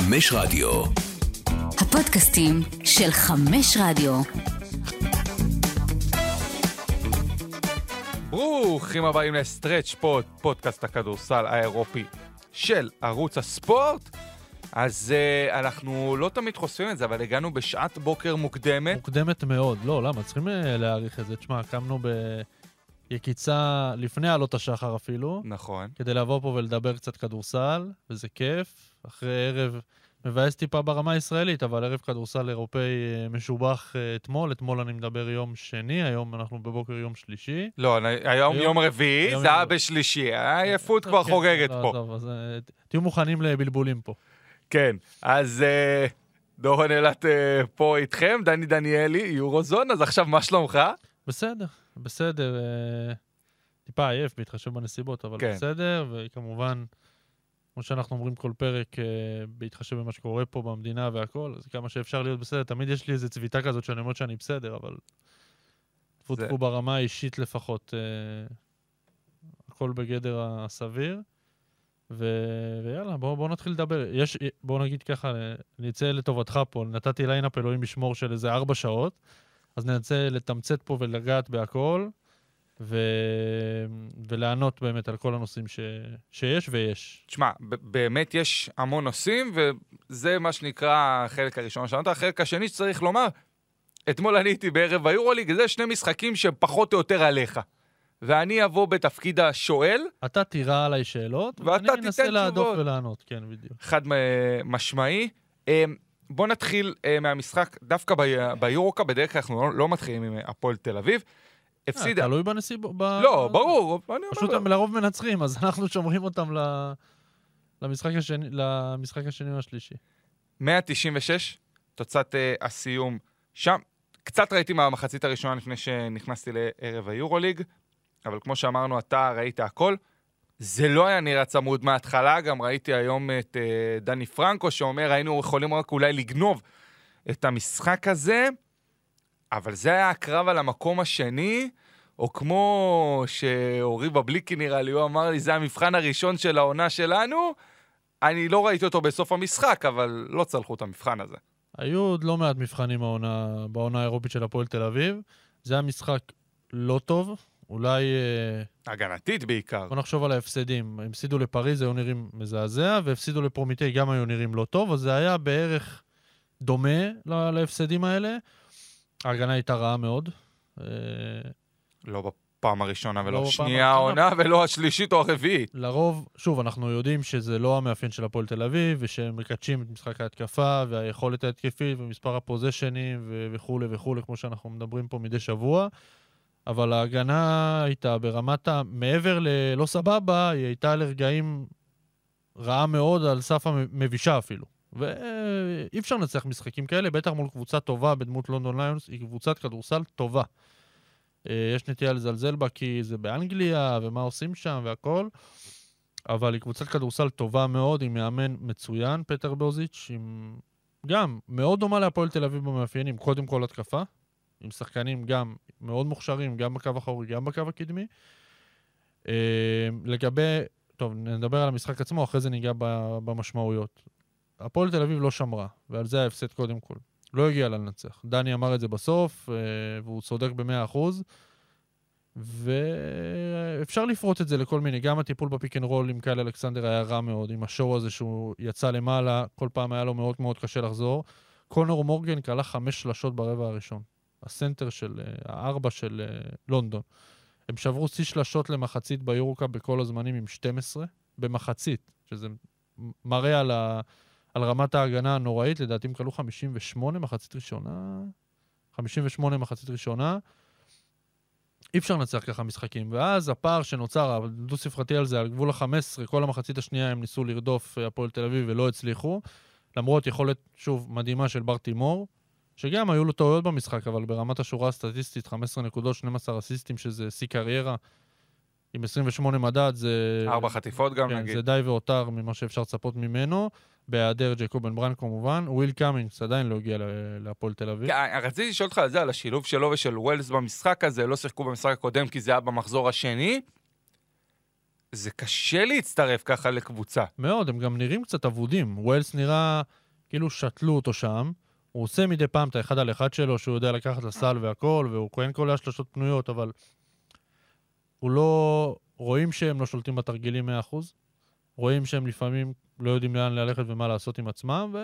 חמש רדיו. הפודקאסטים של חמש רדיו. ברוכים הבאים לסטרץ' פוד, פודקאסט הכדורסל האירופי של ערוץ הספורט. אז uh, אנחנו לא תמיד חושפים את זה, אבל הגענו בשעת בוקר מוקדמת. מוקדמת מאוד. לא, למה? צריכים אה, להעריך את זה. תשמע, קמנו ביקיצה לפני עלות השחר אפילו, נכון. כדי לבוא פה ולדבר קצת כדורסל, וזה כיף. אחרי ערב מבאס טיפה ברמה הישראלית, אבל ערב כדורסל אירופאי אה, משובח אה, אתמול. אתמול אני מדבר יום שני, היום אנחנו בבוקר יום שלישי. לא, היום יום רביעי, זה היה בשלישי, העייפות כבר כן, חוגגת לא, פה. אה, תהיו מוכנים לבלבולים פה. כן, אז אה, דורון אילת אה, פה איתכם, דני דניאלי, יורוזון, אז עכשיו מה שלומך? בסדר, בסדר. אה, טיפה עייף בהתחשב בנסיבות, אבל כן. בסדר, וכמובן, כמו שאנחנו אומרים כל פרק, אה, בהתחשב במה שקורה פה במדינה והכל, אז כמה שאפשר להיות בסדר. תמיד יש לי איזו צביטה כזאת שאני אומר שאני בסדר, אבל טפו זה- טפו ברמה האישית לפחות, אה, הכל בגדר הסביר. ו... ויאללה, בואו בוא נתחיל לדבר. יש, בואו נגיד ככה, אני אצא לטובתך פה, נתתי lineup אלוהים ישמור של איזה ארבע שעות, אז ננסה לתמצת פה ולגעת בהכל, ו... ולענות באמת על כל הנושאים ש... שיש ויש. תשמע, באמת יש המון נושאים, וזה מה שנקרא החלק הראשון שאמרת. החלק השני שצריך לומר, אתמול אני הייתי בערב היורוליג, זה שני משחקים שהם פחות או יותר עליך. ואני אבוא בתפקיד השואל, אתה תירה עליי שאלות, ואתה ואני אנסה תיתן להדוף תשובות. ולענות, כן, בדיוק. חד משמעי. אה, בוא נתחיל אה, מהמשחק, דווקא ביורוקה, בדרך כלל אנחנו לא- לא מתחילים עם הפועל תל אביב. הפסידה. תלוי בנסיבות. ב... לא, ברור, אני פשוט הם לרוב מנצחים, אז אנחנו שומרים אותם ל... למשחק השני, למשחק השני והשלישי. 196, תוצאת אה, הסיום שם. קצת ראיתי מהמחצית הראשונה לפני שנכנסתי לערב היורוליג, אבל כמו שאמרנו, אתה ראית הכל. זה לא היה נראה צמוד מההתחלה, גם ראיתי היום את אה, דני פרנקו שאומר, היינו יכולים רק אולי לגנוב את המשחק הזה, אבל זה היה הקרב על המקום השני, או כמו שאורי בבליקי נראה לי, הוא אמר לי, זה המבחן הראשון של העונה שלנו, אני לא ראיתי אותו בסוף המשחק, אבל לא צלחו את המבחן הזה. היו עוד לא מעט מבחנים העונה, בעונה האירופית של הפועל תל אביב. זה היה משחק לא טוב, אולי... אה, הגנתית בעיקר. בוא נחשוב על ההפסדים. הם הפסידו לפריז, היו נראים מזעזע, והפסידו לפרומיטי, גם היו נראים לא טוב, אז זה היה בערך דומה לה- להפסדים האלה. ההגנה הייתה רעה מאוד. לא בפעם הראשונה לא ולא השנייה הראשונה. העונה ולא השלישית או הרביעית. לרוב, שוב, אנחנו יודעים שזה לא המאפיין של הפועל תל אביב, ושהם מקדשים את משחק ההתקפה, והיכולת ההתקפית, ומספר הפוזיישנים, ו- וכולי וכולי, כמו שאנחנו מדברים פה מדי שבוע. אבל ההגנה הייתה ברמת ה... מעבר ללא סבבה, היא הייתה לרגעים רעה מאוד, על סף המבישה אפילו. ואי אפשר לנצח משחקים כאלה, בטח מול קבוצה טובה בדמות לונדון ליונס, היא קבוצת כדורסל טובה. אה, יש נטייה לזלזל בה כי זה באנגליה, ומה עושים שם והכל, אבל היא קבוצת כדורסל טובה מאוד, עם מאמן מצוין, פטר בוזיץ', עם... גם מאוד דומה להפועל תל אביב במאפיינים, קודם כל התקפה, עם שחקנים גם מאוד מוכשרים, גם בקו האחורי, גם בקו הקדמי. אה, לגבי, טוב, נדבר על המשחק עצמו, אחרי זה ניגע במשמעויות. הפועל תל אביב לא שמרה, ועל זה ההפסד קודם כל. לא הגיע לה לנצח. דני אמר את זה בסוף, אה, והוא צודק במאה אחוז. ואפשר לפרוט את זה לכל מיני, גם הטיפול ב pick and roll עם קייל אלכסנדר היה רע מאוד, עם ה show הזה שהוא יצא למעלה, כל פעם היה לו מאוד מאוד קשה לחזור. קונור מורגן קלע חמש שלשות ברבע הראשון. הסנטר של, אה, הארבע של אה, לונדון. הם שברו שיא שלשות למחצית ביורוקה בכל הזמנים עם 12, במחצית, שזה מראה על, ה, על רמת ההגנה הנוראית, לדעתי הם כלו 58 מחצית ראשונה, 58 מחצית ראשונה. אי אפשר לנצח ככה משחקים. ואז הפער שנוצר, הדו-ספרתי על זה, על גבול ה-15, כל המחצית השנייה הם ניסו לרדוף אה, הפועל תל אביב ולא הצליחו. למרות יכולת, שוב, מדהימה של בר תימור, שגם היו לו טעויות במשחק, אבל ברמת השורה הסטטיסטית, 15 נקודות, 12 אסיסטים, שזה שיא קריירה, עם 28 מדד, זה... ארבע חטיפות גם כן, נגיד. זה די והותר ממה שאפשר לצפות ממנו, בהיעדר ג'קובן בראון כמובן. וויל קאמינגס עדיין לא הגיע להפועל תל אביב. כן, רציתי לשאול אותך על זה, על השילוב שלו ושל ווילס במשחק הזה, לא שיחקו במשחק הקודם כי זה היה במחזור השני. זה קשה להצטרף ככה לקבוצה. מאוד, הם גם נראים קצת אבודים. ווילס נראה כאילו שתלו אותו שם. הוא עושה מדי פעם את האחד על אחד שלו, שהוא יודע לקחת לסל והכל, והוא כהן כל השלושות פנויות, אבל הוא לא... רואים שהם לא שולטים בתרגילים 100%, רואים שהם לפעמים לא יודעים לאן ללכת ומה לעשות עם עצמם, ו...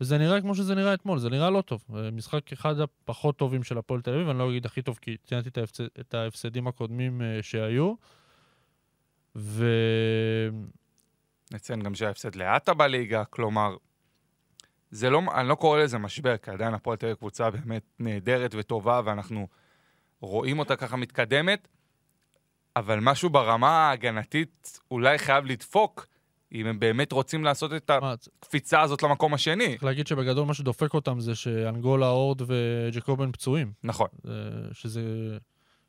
וזה נראה כמו שזה נראה אתמול, זה נראה לא טוב. משחק אחד הפחות טובים של הפועל תל אביב, אני לא אגיד הכי טוב, כי ציינתי את, ההפסד, את ההפסדים הקודמים uh, שהיו. ו... נציין גם שההפסד לעטה בליגה, כלומר, זה לא, אני לא קורא לזה משבר, כי עדיין הפועל תל אביב קבוצה באמת נהדרת וטובה, ואנחנו רואים אותה ככה מתקדמת, אבל משהו ברמה ההגנתית אולי חייב לדפוק, אם הם באמת רוצים לעשות את הקפיצה הזאת למקום השני. צריך להגיד שבגדול מה שדופק אותם זה שאנגולה, אורד וג'קובן פצועים. נכון. שזה,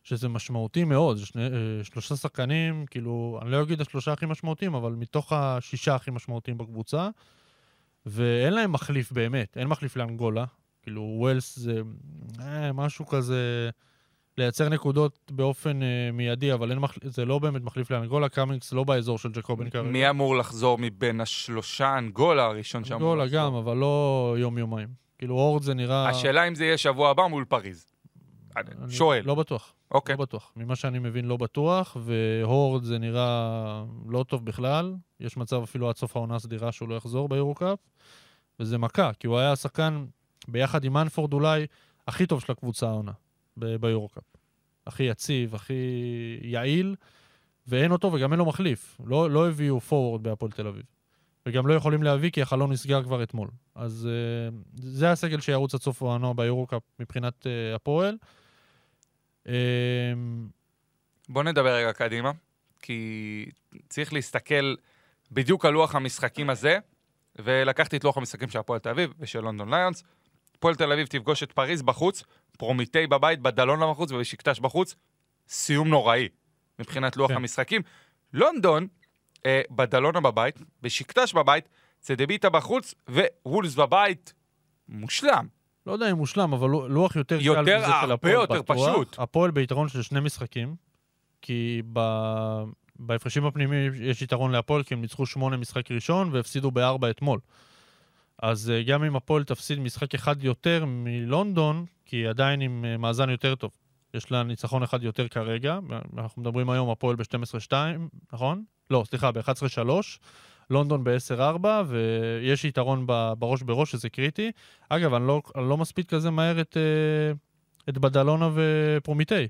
שזה משמעותי מאוד, זה שני, אה, שלושה שחקנים, כאילו, אני לא אגיד השלושה הכי משמעותיים, אבל מתוך השישה הכי משמעותיים בקבוצה, ואין להם מחליף באמת, אין מחליף לאנגולה. כאילו, ווילס זה אה, משהו כזה, לייצר נקודות באופן אה, מיידי, אבל אין מחל... זה לא באמת מחליף לאנגולה, קאמינגס לא באזור של ג'קובן כרגע. מי אמור לחזור מבין השלושה אנגולה הראשון שאמור אנגולה לחזור? גם, אבל לא יום-יומיים. כאילו, אורד זה נראה... השאלה אם זה יהיה שבוע הבא מול פריז. אני שואל. לא בטוח. אוקיי. לא בטוח. ממה שאני מבין, לא בטוח, והורד זה נראה לא טוב בכלל. יש מצב אפילו עד סוף העונה הסדירה שהוא לא יחזור ביורו-קאפ, וזה מכה, כי הוא היה השחקן, ביחד עם מנפורד אולי, הכי טוב של הקבוצה העונה ביורו-קאפ. הכי יציב, הכי יעיל, ואין אותו וגם אין לו מחליף. לא, לא הביאו פורוורד בהפועל תל אביב. וגם לא יכולים להביא כי החלון נסגר כבר אתמול. אז uh, זה הסגל שירוץ עד סוף העונה ביורו-קאפ מבחינת uh, הפועל. Um, בוא נדבר רגע קדימה, כי צריך להסתכל בדיוק על לוח המשחקים הזה, ולקחתי את לוח המשחקים של הפועל תל אביב ושל לונדון ליונס. הפועל תל אביב תפגוש את פריז בחוץ, פרומיטי בבית, בדלונה בחוץ ובשקטש בחוץ. סיום נוראי מבחינת לוח כן. המשחקים. לונדון, אה, בדלונה בבית, בשקטש בבית, צדביטה בחוץ ווולס בבית. מושלם. לא יודע אם מושלם, אבל לו- לוח יותר, יותר, קל מזה של הפועל יותר בטוח. פשוט. הפועל ביתרון של שני משחקים, כי ב... בהפרשים הפנימיים יש יתרון להפועל, כי הם ניצחו שמונה משחק ראשון והפסידו בארבע אתמול. אז אה, גם אם הפועל תפסיד משחק אחד יותר מלונדון, כי היא עדיין עם אה, מאזן יותר טוב. יש לה ניצחון אחד יותר כרגע, אנחנו מדברים היום הפועל ב-12-2, נכון? לא, סליחה, ב-11-3, לונדון ב-10-4, ויש יתרון בראש בראש, שזה קריטי. אגב, אני לא, אני לא מספיק כזה מהר את, אה, את בדלונה ופרומיטי,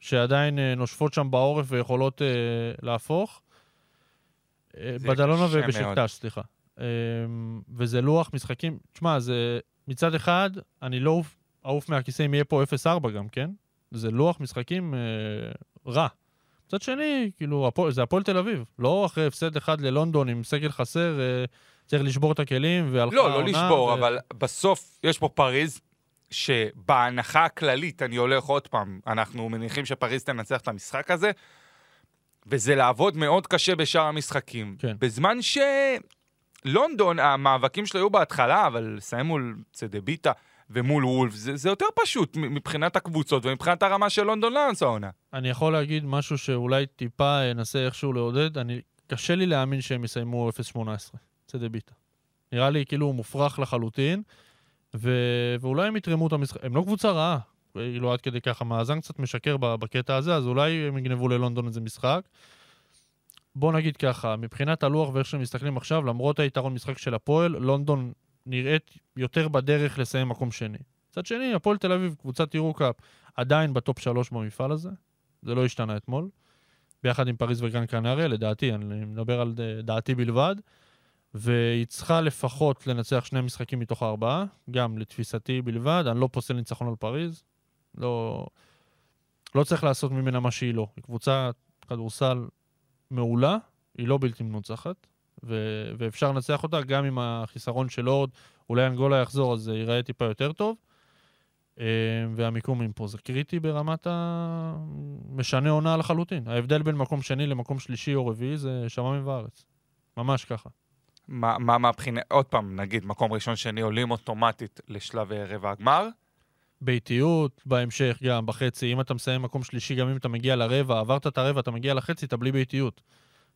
שעדיין נושפות שם בעורף ויכולות להפוך. בדלונה ובשקטש, סליחה. אה, וזה לוח משחקים, תשמע, זה מצד אחד, אני לא אעוף- מהכיסא אם יהיה פה 0-4 גם, כן? זה לוח משחקים אה, רע. מצד שני, כאילו, זה הפועל תל אביב. לא אחרי הפסד אחד ללונדון עם סגל חסר, אה, צריך לשבור את הכלים, והלכה לא, לא העונה, לשבור, ו- אבל בסוף יש פה פריז, שבהנחה הכללית, אני הולך עוד פעם, אנחנו מניחים שפריז תנצח את המשחק הזה, וזה לעבוד מאוד קשה בשאר המשחקים. כן. בזמן שלונדון, המאבקים שלו היו בהתחלה, אבל לסיים מול צדביטה ומול וולף, זה, זה יותר פשוט מבחינת הקבוצות ומבחינת הרמה של לונדון ליונס העונה. אני יכול להגיד משהו שאולי טיפה אנסה איכשהו לעודד, אני... קשה לי להאמין שהם יסיימו 0-18, צדי ביטה. נראה לי כאילו הוא מופרך לחלוטין, ו... ואולי הם יתרמו את המשחק. הם לא קבוצה רעה, כאילו עד כדי ככה, מאזן קצת משקר בקטע הזה, אז אולי הם יגנבו ללונדון איזה משחק. בוא נגיד ככה, מבחינת הלוח ואיך שהם מסתכלים עכשיו, למרות היתרון משחק של הפועל, לונדון נראית יותר בדרך לסיים מקום שני. מצד שני, הפועל תל אביב, קבוצת יורו-קאפ, עדיין בטופ שלוש במפעל הזה. זה לא השתנה אתמול. ביחד עם פריז וגן קנריה, לדעתי, אני מדבר על דעתי בלבד. והיא צריכה לפחות לנצח שני משחקים מתוך הארבעה, גם לתפיסתי בלבד. אני לא פוסל ניצחון על פריז. לא, לא צריך לעשות ממנה מה שהיא לא. היא קבוצת כדורסל מעולה, היא לא בלתי מנוצחת, ו- ואפשר לנצח אותה גם עם החיסרון של אורד. אולי אנגולה יחזור, אז זה ייראה טיפה יותר טוב. אה, והמיקומים פה זה קריטי ברמת ה... משנה עונה לחלוטין. ההבדל בין מקום שני למקום שלישי או רביעי זה שמיים וארץ. ממש ככה. מה, מה מהבחינה, עוד פעם, נגיד, מקום ראשון, שני עולים אוטומטית לשלב אה, רבע הגמר. ביתיות בהמשך גם, בחצי. אם אתה מסיים מקום שלישי, גם אם אתה מגיע לרבע, עברת את הרבע, אתה מגיע לחצי, אתה בלי ביתיות.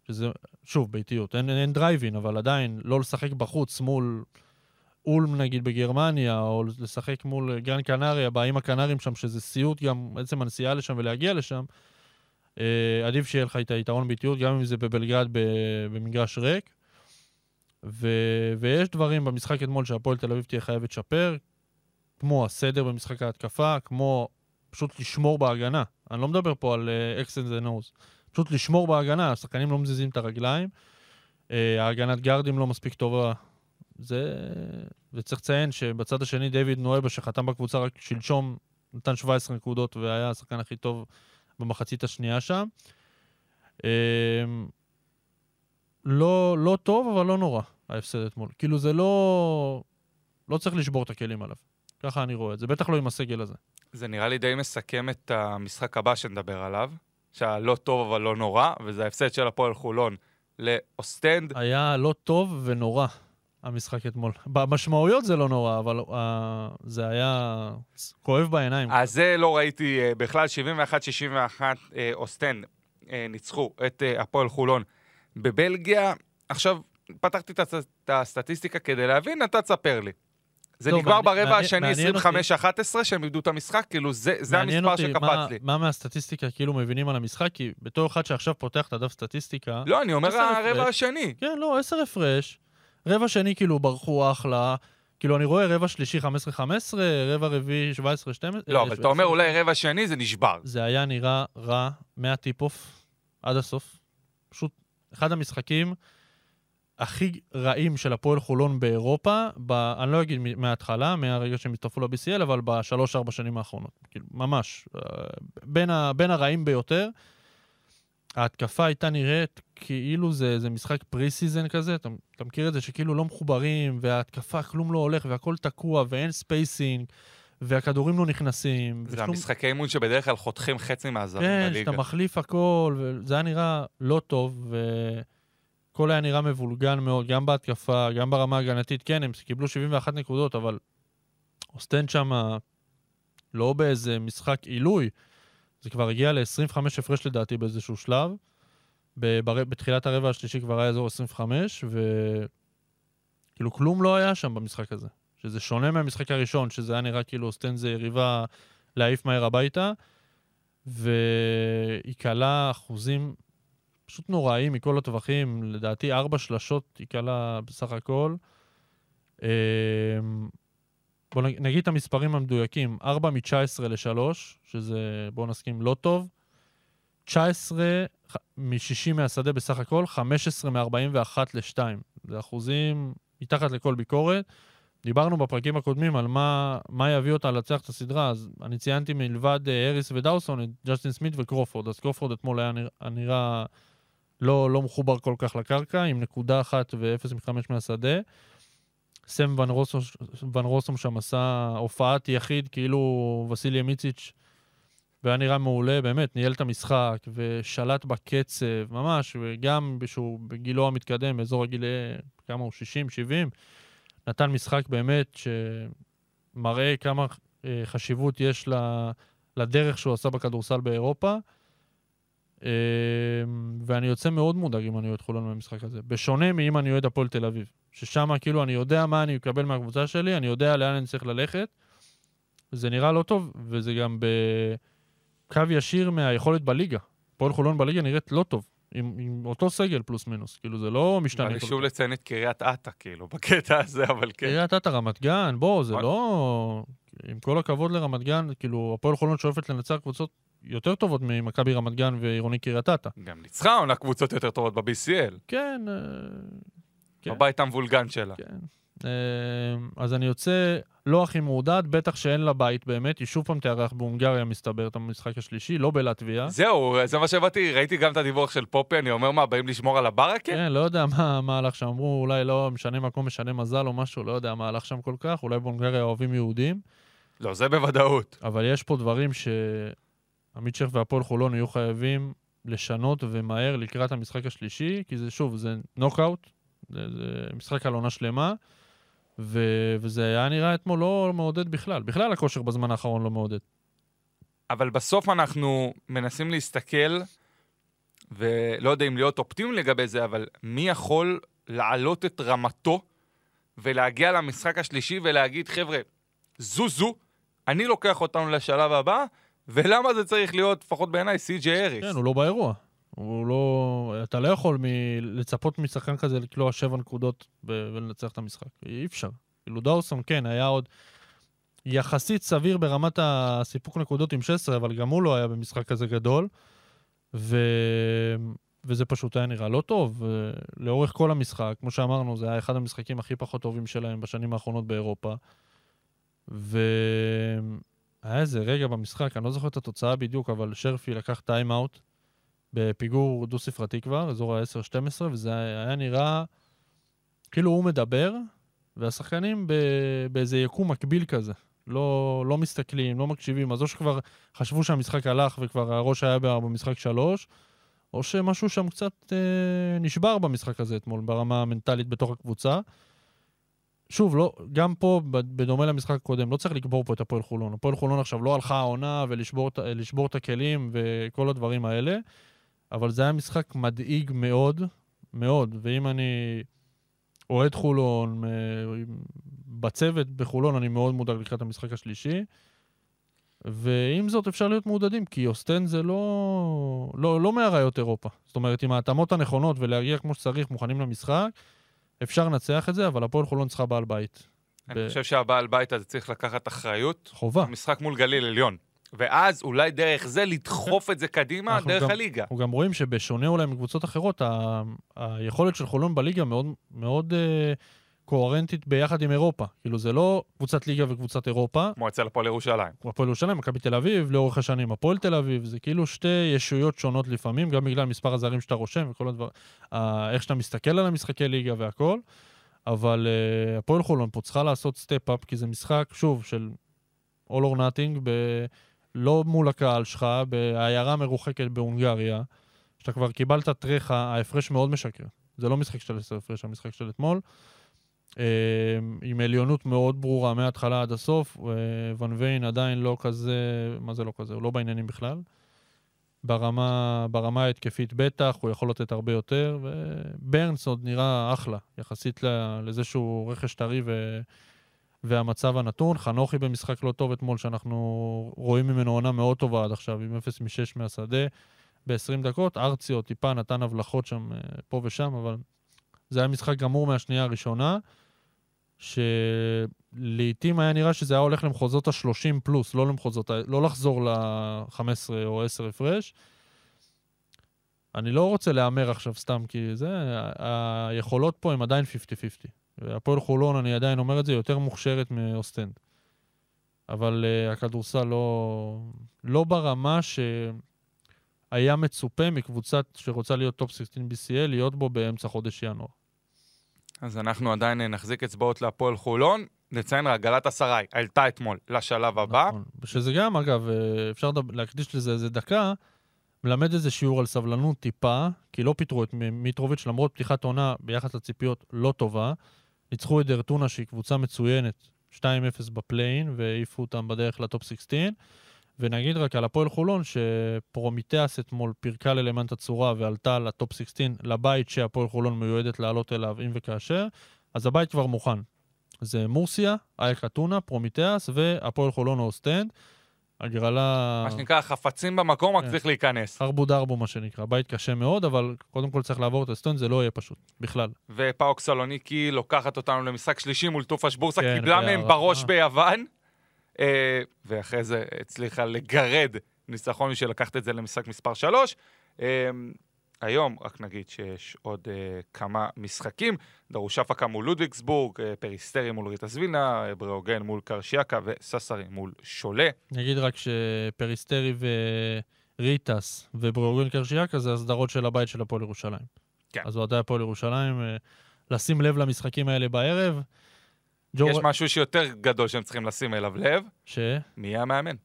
שזה, שוב, ביתיות. אין, אין דרייבין, אבל עדיין, לא לשחק בחוץ מול אולם נגיד בגרמניה, או לשחק מול גרן קנריה, באיים הקנרים שם, שזה סיוט גם, עצם הנסיעה לשם ולהגיע לשם. אה, עדיף שיהיה לך את היתרון ביתיות, גם אם זה בבלגרד במגרש ריק. ו, ויש דברים במשחק אתמול שהפועל תל אביב תהיה חייבת לשפר, כמו הסדר במשחק ההתקפה, כמו פשוט לשמור בהגנה. אני לא מדבר פה על אקסנס uh, ונוז. פשוט לשמור בהגנה, השחקנים לא מזיזים את הרגליים. Uh, ההגנת גארדים לא מספיק טובה. זה... וצריך לציין שבצד השני דיוויד נואבה, שחתם בקבוצה רק שלשום, נתן 17 נקודות והיה השחקן הכי טוב במחצית השנייה שם. Uh, לא, לא טוב, אבל לא נורא, ההפסד אתמול. כאילו זה לא... לא צריך לשבור את הכלים עליו. ככה אני רואה את זה, בטח לא עם הסגל הזה. זה נראה לי די מסכם את המשחק הבא שנדבר עליו, שהיה לא טוב אבל לא נורא, וזה ההפסד של הפועל חולון לאוסטנד. היה לא טוב ונורא, המשחק אתמול. במשמעויות זה לא נורא, אבל uh, זה היה כואב בעיניים. אז זה לא ראיתי אה, בכלל, 71-61 אה, אוסטנד uh, ניצחו את אה, הפועל חולון בבלגיה. עכשיו, פתחתי את הסטטיסטיקה כדי להבין, אתה תספר לי. זה לא, נגמר ברבע השני 25-11, שהם איבדו את המשחק, כאילו זה, זה המספר שקפץ מה, לי. מה מהסטטיסטיקה כאילו מבינים על המשחק? כי בתור אחד שעכשיו פותח את הדף סטטיסטיקה... לא, אני אומר הרבע השני. כן, לא, 10 הפרש. רבע שני כאילו ברחו אחלה. כאילו, אני רואה רבע שלישי 15-15, רבע רביעי 17-12. לא, אבל אתה אומר אולי רבע שני זה נשבר. זה היה נראה רע מה tip-off עד הסוף. פשוט אחד המשחקים הכי רעים של הפועל חולון באירופה, ב, אני לא אגיד מההתחלה, מהרגע שהם הצטרפו ל-BCL, אבל בשלוש-ארבע שנים האחרונות. כאילו, ממש. אה, בין, ה, בין הרעים ביותר. ההתקפה הייתה נראית כאילו זה, זה משחק preseason כזה, אתה, אתה מכיר את זה שכאילו לא מחוברים, וההתקפה כלום לא הולך, והכל תקוע, ואין spacing, והכדורים לא נכנסים. זה ושום... המשחקי אימון שבדרך כלל חותכים חצי מהזרים כן, בליגה. כן, שאתה מחליף הכל, וזה היה נראה לא טוב, ו... הכל היה נראה מבולגן מאוד, גם בהתקפה, גם ברמה הגנתית. כן, הם קיבלו 71 נקודות, אבל אוסטנד שם לא באיזה משחק עילוי. זה כבר הגיע ל-25 הפרש לדעתי באיזשהו שלב. בר... בתחילת הרבע השלישי כבר היה אזור 25, וכאילו כלום לא היה שם במשחק הזה. שזה שונה מהמשחק הראשון, שזה היה נראה כאילו אוסטנד זה יריבה להעיף מהר הביתה, והיא כלה אחוזים פשוט נוראי מכל הטווחים, לדעתי ארבע שלשות היא קלה בסך הכל. אמ, בואו נגיד את המספרים המדויקים, 4 מ-19 ל-3, שזה, בואו נסכים, לא טוב. 19 מ-60 מהשדה בסך הכל, 15 מ-41 ל-2. זה אחוזים מתחת לכל ביקורת. דיברנו בפרקים הקודמים על מה, מה יביא אותה לנצח את הסדרה, אז אני ציינתי מלבד אריס ודאוסון את ג'סטין סמית וקרופורד. אז קרופורד אתמול היה נראה, נראה לא, לא מחובר כל כך לקרקע, עם נקודה אחת ו-0 מ-5 מהשדה. סם ון רוסום, ון רוסום שם עשה הופעת יחיד, כאילו וסיליה מיציץ', והיה נראה מעולה, באמת, ניהל את המשחק ושלט בקצב, ממש, וגם שהוא בגילו המתקדם, באזור הגיל, כמה הוא? 60, 70, נתן משחק באמת שמראה כמה אה, חשיבות יש לדרך שהוא עשה בכדורסל באירופה. אמ, ואני יוצא מאוד מודאג אם אני אוהד חולון מהמשחק הזה. בשונה מאם אני אוהד הפועל תל אביב. ששם כאילו אני יודע מה אני אקבל מהקבוצה שלי, אני יודע לאן אני צריך ללכת. זה נראה לא טוב, וזה גם בקו ישיר מהיכולת בליגה. הפועל חולון בליגה נראית לא טוב. עם, עם אותו סגל פלוס מינוס, כאילו זה לא משתנה. אני שוב לציין את קריית אתא, כאילו, בקטע הזה, אבל כן. קריית אתא, רמת גן, בוא, זה לא... עם כל הכבוד לרמת גן, כאילו, הפועל חולון שואפת לנצח קבוצות יותר טובות ממכבי רמת גן ועירוני קריית אתא. גם ניצחה עונה קבוצות יותר טובות ב-BCL. כן. אה, כן. בבית המבולגן שלה. כן. אה, אז אני יוצא לא הכי מעודד, בטח שאין לה בית באמת, היא שוב פעם תארח בהונגריה, מסתבר, את המשחק השלישי, לא בלטביה. זהו, זה מה שהבאתי, ראיתי גם את הדיווח של פופי, אני אומר מה, באים לשמור על הברקה? כן, לא יודע מה הלך שם, אמרו אולי לא משנה מקום, משנה מזל או משהו, לא יודע מה הלך שם כל כך, אולי בהונגריה אוהבים יהודים. לא, זה בוודאות. אבל יש פה דברים ש... עמית שייח והפועל חולון יהיו חייבים לשנות ומהר לקראת המשחק השלישי, כי זה שוב, זה נוקאוט, זה, זה משחק על עונה שלמה, ו- וזה היה נראה אתמול לא מעודד בכלל. בכלל הכושר בזמן האחרון לא מעודד. אבל בסוף אנחנו מנסים להסתכל, ולא יודע אם להיות אופטימי לגבי זה, אבל מי יכול להעלות את רמתו ולהגיע למשחק השלישי ולהגיד, חבר'ה, זוזו, אני לוקח אותנו לשלב הבא, ולמה זה צריך להיות, לפחות בעיניי, סי.ג'יי אריס? כן, הוא לא באירוע. הוא לא... אתה לא יכול מ... לצפות משחקן כזה לקלוע שבע נקודות ב... ולנצח את המשחק. אי אפשר. כאילו דאוסון, כן, היה עוד יחסית סביר ברמת הסיפוק נקודות עם 16, אבל גם הוא לא היה במשחק כזה גדול. ו... וזה פשוט היה נראה לא טוב. לאורך כל המשחק, כמו שאמרנו, זה היה אחד המשחקים הכי פחות טובים שלהם בשנים האחרונות באירופה. והיה איזה רגע במשחק, אני לא זוכר את התוצאה בדיוק, אבל שרפי לקח טיים-אאוט בפיגור דו-ספרתי כבר, אזור ה-10-12, וזה היה נראה כאילו הוא מדבר, והשחקנים ב... באיזה יקום מקביל כזה. לא, לא מסתכלים, לא מקשיבים, אז או שכבר חשבו שהמשחק הלך וכבר הראש היה במשחק שלוש, או שמשהו שם קצת אה, נשבר במשחק הזה אתמול, ברמה המנטלית בתוך הקבוצה. שוב, לא, גם פה, בדומה למשחק הקודם, לא צריך לקבור פה את הפועל חולון. הפועל חולון עכשיו לא הלכה העונה ולשבור את הכלים וכל הדברים האלה, אבל זה היה משחק מדאיג מאוד, מאוד, ואם אני אוהד חולון, אה, בצוות בחולון אני מאוד מודאג לקראת המשחק השלישי. ועם זאת אפשר להיות מעודדים, כי אוסטן זה לא, לא, לא מהראיות אירופה. זאת אומרת, עם ההתאמות הנכונות ולהגיע כמו שצריך, מוכנים למשחק, אפשר לנצח את זה, אבל הפועל חולון צריכה בעל בית. אני ב... חושב שהבעל בית הזה צריך לקחת אחריות. חובה. משחק מול גליל עליון. ואז אולי דרך זה לדחוף את זה קדימה, דרך גם, הליגה. אנחנו גם רואים שבשונה אולי מקבוצות אחרות, ה... היכולת של חולון בליגה מאוד, מאוד uh, קוהרנטית ביחד עם אירופה. כאילו, זה לא קבוצת ליגה וקבוצת אירופה. כמו אצל הפועל ירושלים. כמו הפועל ירושלים, מכבי תל אביב, לאורך השנים הפועל תל אביב, זה כאילו שתי ישויות שונות לפעמים, גם בגלל מספר הזרים שאתה רושם וכל הדבר, אה, איך שאתה מסתכל על המשחקי ליגה והכל. אבל אה, הפועל חולון פה צריכה לעשות step-up, כי זה משחק, שוב, של all or nothing, ב... לא מול הקהל שלך, בעיירה מרוחקת בהונגריה, שאתה כבר קיבלת טריחה, ההפרש מאוד משקר. זה לא משחק של עשר הפרש, המשחק של אתמול. אה, עם עליונות מאוד ברורה מההתחלה עד הסוף, ון ויין עדיין לא כזה, מה זה לא כזה? הוא לא בעניינים בכלל. ברמה, ברמה ההתקפית בטח, הוא יכול לתת הרבה יותר, וברנס עוד נראה אחלה, יחסית לזה שהוא רכש טרי ו... והמצב הנתון. חנוכי במשחק לא טוב אתמול, שאנחנו רואים ממנו עונה מאוד טובה עד עכשיו, עם 0 מ-6 מהשדה ב-20 דקות. ארציו טיפה נתן הבלחות שם אה, פה ושם, אבל זה היה משחק גמור מהשנייה הראשונה, שלעיתים היה נראה שזה היה הולך למחוזות ה-30 פלוס, לא למחוזות, לא לחזור ל-15 או 10 הפרש. אני לא רוצה להמר עכשיו סתם, כי זה, היכולות פה הן עדיין 50-50. והפועל חולון, אני עדיין אומר את זה, יותר מוכשרת מאוסטנד. אבל אה, הכדורסל לא, לא ברמה שהיה מצופה מקבוצה שרוצה להיות top 16 BCL, להיות בו באמצע חודש ינואר. אז אנחנו עדיין נחזיק אצבעות להפועל חולון. נציין רק, גלת אסריי עלתה אתמול לשלב הבא. נכון, שזה גם, אגב, אה, אפשר להקדיש לזה איזה דקה, מלמד איזה שיעור על סבלנות טיפה, כי לא פיטרו את מיטרוביץ', למרות פתיחת עונה ביחס לציפיות לא טובה. ניצחו את דרטונה, שהיא קבוצה מצוינת, 2-0 ב play-in, והעיפו אותם בדרך ל top 16. ונגיד רק על הפועל חולון, שפרומיטאס אתמול פירקה ללימוז' את הצורה ועלתה ל top 16, לבית שהפועל חולון מיועדת לעלות אליו אם וכאשר, אז הבית כבר מוכן. זה מורסיה, אייק אתונה, פרומיטאס והפועל חולון אוסטנד. הגרלה... מה שנקרא, חפצים במקום, רק כן. צריך להיכנס. חרבו דרבו, מה שנקרא. בית קשה מאוד, אבל קודם כל צריך לעבור את אוסטנד, זה לא יהיה פשוט, בכלל. ופאוק סלוניקי לוקחת אותנו למשחק שלישי מול טופאש בורסה, כן, קיבלה מהם בראש ביוון, ואחרי זה הצליחה לגרד ניצחון בשביל לקחת את זה למשחק מספר 3. היום, רק נגיד שיש עוד אה, כמה משחקים, דרושאפקה מול לודוויגסבורג, אה, פריסטרי מול ריטאס וילנה, אה, בריאוגן מול קרשיאקה וסאסרי מול שולה. נגיד רק שפריסטרי וריטס ובריאוגן קרשיאקה זה הסדרות של הבית של הפועל ירושלים. כן. אז אוהדי הפועל ירושלים, uh, לשים לב למשחקים האלה בערב. ג'ור... יש משהו שיותר גדול שהם צריכים לשים אליו לב. ש? מי המאמן?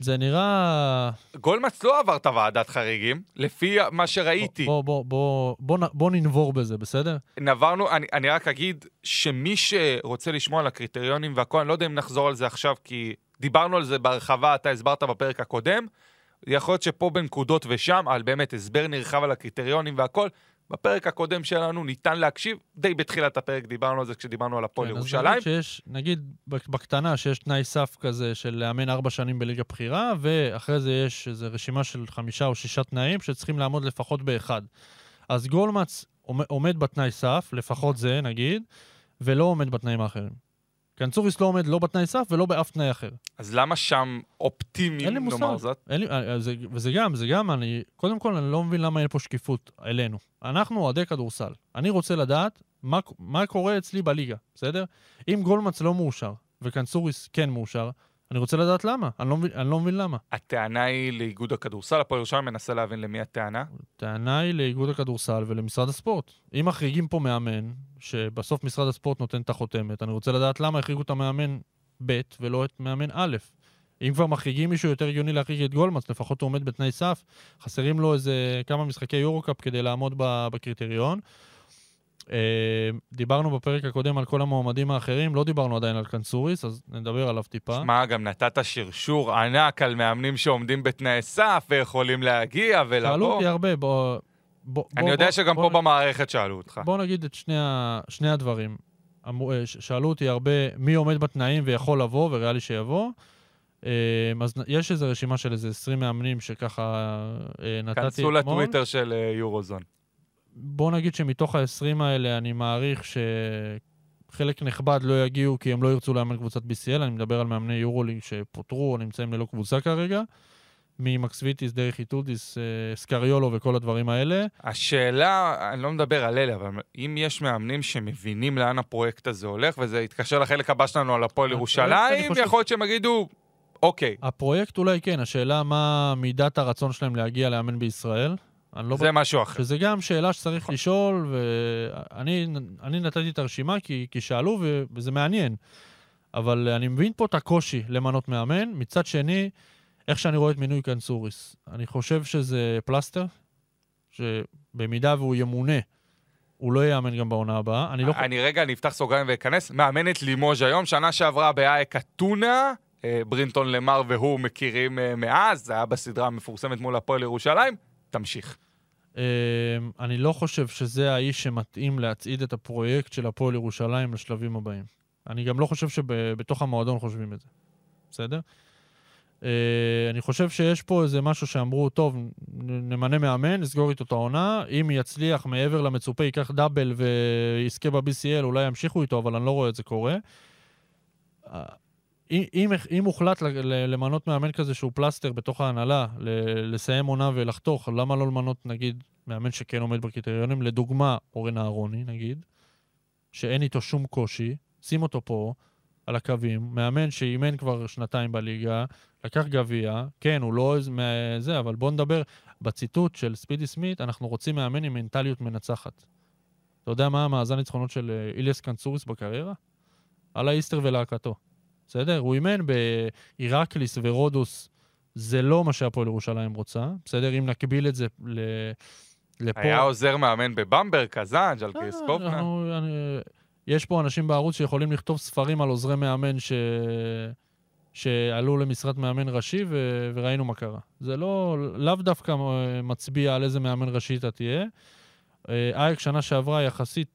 זה נראה... גולדמץ לא עבר את הוועדת חריגים, לפי מה שראיתי. בוא, בוא, בוא, בוא, נ- בוא ננבור בזה, בסדר? נברנו, אני, אני רק אגיד שמי שרוצה לשמוע על הקריטריונים והכל, אני לא יודע אם נחזור על זה עכשיו, כי דיברנו על זה בהרחבה, אתה הסברת בפרק הקודם. יכול להיות שפה בנקודות ושם, על באמת הסבר נרחב על הקריטריונים והכל. בפרק הקודם שלנו ניתן להקשיב, די בתחילת הפרק דיברנו על זה כשדיברנו על הפועל כן, ירושלים. נגיד שיש, נגיד בק- בקטנה שיש תנאי סף כזה של לאמן ארבע שנים בליגה בכירה, ואחרי זה יש איזו רשימה של חמישה או שישה תנאים שצריכים לעמוד לפחות באחד. אז גולמץ עומ- עומד בתנאי סף, לפחות זה נגיד, ולא עומד בתנאים האחרים. קנצוריס לא עומד לא בתנאי סף ולא באף תנאי אחר. אז למה שם אופטימיים, נאמר מושג. זאת? אין לי, אה, זה, וזה גם, זה גם, אני, קודם כל, אני לא מבין למה אין פה שקיפות אלינו. אנחנו אוהדי כדורסל. אני רוצה לדעת מה, מה קורה אצלי בליגה, בסדר? אם גולמץ לא מאושר וקנצוריס כן מאושר, אני רוצה לדעת למה. אני לא מבין, אני לא מבין למה. הטענה היא לאיגוד הכדורסל, הפועל ירושלים מנסה להבין למי הטענה. הטענה היא לאיגוד הכדורסל ולמשרד הספורט. אם מחריגים פה מאמן, שבסוף משרד הספורט נותן את החותמת, אני רוצה לדעת למה החריגו את המאמן ב' ולא את מאמן א'. אם כבר מחריגים מישהו יותר הגיוני להחריג את גולדמאס, לפחות הוא עומד בתנאי סף, חסרים לו איזה כמה משחקי יורו-קאפ כדי לעמוד בקריטריון. אה, דיברנו בפרק הקודם על כל המועמדים האחרים, לא דיברנו עדיין על קנצוריס, אז נדבר עליו טיפה. שמע, גם נתת שרשור ענק על מאמנים שעומדים בתנאי סף ויכולים להגיע שאלו ולבוא. אותי הרבה, בוא... בוא אני בוא- יודע בוא- שגם בוא פה במערכת שאלו אותך. בוא נגיד את שני, ה... שני הדברים. אה, שאלו אותי הרבה מי עומד בתנאים ויכול לבוא, וריאלי שיבוא. אה, אז יש איזו רשימה של איזה 20 מאמנים שככה נתתי כנסו אתמול. לטוויטר של יורוזון. בוא נגיד שמתוך ה-20 האלה אני מעריך שחלק נכבד לא יגיעו כי הם לא ירצו לאמן קבוצת BCL, אני מדבר על מאמני יורוליג שפוטרו או נמצאים ללא קבוצה כרגע. ממקסוויטיס, דרך איטודיס, אה, סקריולו וכל הדברים האלה. השאלה, אני לא מדבר על אלה, אבל אם יש מאמנים שמבינים לאן הפרויקט הזה הולך, וזה יתקשר לחלק הבא שלנו על הפועל ירושלים, חושב- יכול להיות שהם יגידו, אוקיי, הפרויקט אולי כן, השאלה מה מידת הרצון שלהם להגיע לאמן בישראל. אני לא זה משהו אחר. שזה גם שאלה שצריך לשאול, ואני אני נתתי את הרשימה כי, כי שאלו, וזה מעניין. אבל אני מבין פה את הקושי למנות מאמן. מצד שני, איך שאני רואה את מינוי קנצוריס, אני חושב שזה פלסטר, שבמידה והוא ימונה, הוא לא יאמן גם בעונה הבאה. אני לא... אני רגע, אני אפתח סוגריים ואכנס. מאמנת לימוז' היום, שנה שעברה באייק אתונה, אה, ברינטון למר והוא מכירים אה, מאז, זה היה בסדרה המפורסמת מול הפועל ירושלים. תמשיך. אמ, אני לא חושב שזה האיש שמתאים להצעיד את הפרויקט של הפועל ירושלים לשלבים הבאים. אני גם לא חושב שבתוך המועדון חושבים את זה, בסדר? אה, אני חושב שיש פה איזה משהו שאמרו, טוב, נמנה מאמן, נסגור איתו את העונה, אם יצליח מעבר למצופה, ייקח דאבל ויזכה ב-BCL, אולי ימשיכו איתו, אבל אני לא רואה את זה קורה. אם, אם, הוחלט למנות מאמן כזה שהוא פלסטר בתוך ההנהלה, לסיים עונה ולחתוך, למה לא למנות, נגיד, מאמן שכן עומד בקריטריונים? לדוגמה, אורן אהרוני, נגיד, שאין איתו שום קושי, שים אותו פה, על הקווים, מאמן שאימן כבר שנתיים בליגה, לקח גביע, כן, הוא לא זה, אבל בואו נדבר, בציטוט של ספידי סמית, אנחנו רוצים מאמן עם מנטליות מנצחת. אתה יודע מה המאזן ניצחונות של אה, איליאס קנצוריס בקריירה? על האיסטר ולהקתו. בסדר? הוא אימן בעיראקליס ורודוס, זה לא מה שהפועל ירושלים רוצה, בסדר? אם נקביל את זה ל... לפה... היה עוזר מאמן בבמבר, קזאן, אה, ג'לקיס קופנה. אנחנו- אני- יש פה אנשים בערוץ שיכולים לכתוב ספרים על עוזרי מאמן ש... שעלו למשרת מאמן ראשי ו... וראינו מה קרה. זה לא, לאו דווקא מצביע על איזה מאמן ראשי אתה תהיה. אה, אייק שנה שעברה יחסית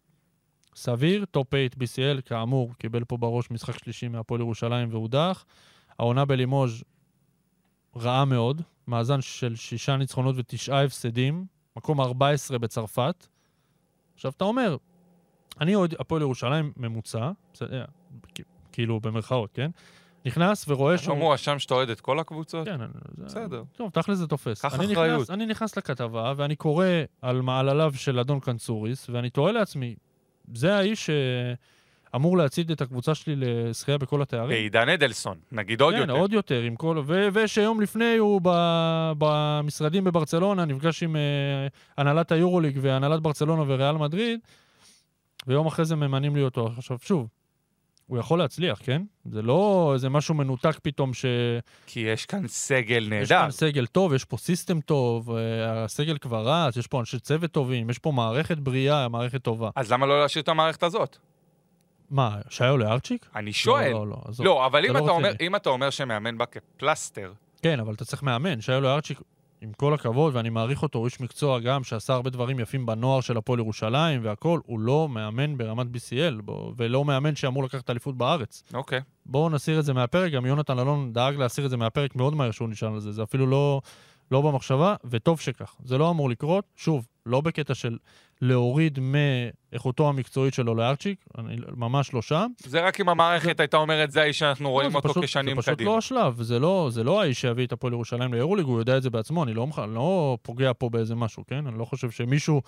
סביר, טופ 8 BCL, כאמור, קיבל פה בראש משחק שלישי מהפועל ירושלים והודח. העונה בלימוז' רעה מאוד, מאזן של שישה ניצחונות ותשעה הפסדים, מקום 14 בצרפת. עכשיו, אתה אומר, אני אוהד הפועל ירושלים ממוצע, בסדר, כ- כאילו במרכאות, כן? נכנס ורואה לא מואשם שאתה אוהד את כל הקבוצות? כן, אני- זה- בסדר. טוב, תכל'ס זה תופס. קח אחריות. נכנס, אני נכנס לכתבה, ואני קורא על מעלליו של אדון קנצוריס, ואני תוהה לעצמי, זה האיש שאמור להצעיד את הקבוצה שלי לזכייה בכל התארים? ועידן אדלסון, נגיד עוד כן, יותר. עוד יותר, עם כל... ו- ושיום לפני הוא ב... במשרדים בברצלונה, נפגש עם אה, הנהלת היורוליג והנהלת ברצלונה וריאל מדריד, ויום אחרי זה ממנים לי אותו. עכשיו, שוב, הוא יכול להצליח, כן? זה לא איזה משהו מנותק פתאום ש... כי יש כאן סגל יש נהדר. כאן סגל טוב, יש פה סיסטם טוב, אה, הסגל כבר רץ, יש פה אנשי צוות טובים, יש פה מערכת בריאה, מערכת טובה. אז למה לא להשאיר את המערכת הזאת? מה, שעיו לארצ'יק? אני שואל. לא, לא, לא. לא, אבל אם לא אתה אומר-. אם אתה אומר שמאמן בה כפלסטר, כן, אבל אתה צריך מאמן. שעיו לארצ'יק, עם כל הכבוד, ואני מעריך אותו, הוא איש מקצוע גם, שעשה הרבה דברים יפים בנוער של הפועל ירושלים והכול, הוא לא מאמן ברמת BCL, בוא, ולא מאמן שאמור לקחת אליפות בארץ. אוקיי. בואו נסיר את זה מהפרק, גם יונתן אלון דאג להסיר את זה מהפרק מאוד מהר שהוא נשאל על זה, זה אפילו לא, לא במחשבה, וטוב שכך. זה לא אמור לקרות, שוב, לא בקטע של להוריד מאיכותו המקצועית שלו לארצ'יק, אני ממש לא שם. זה רק אם המערכת הייתה אומרת, זה האיש שאנחנו רואים לא, אותו פשוט- כשנים זה פשוט קדימה. לא השלב, זה לא, זה לא האיש שיביא את הפועל ירושלים ליורוליג, הוא יודע את זה בעצמו, אני לא, אני לא פוגע פה באיזה משהו, כן? אני לא חושב שמישהו,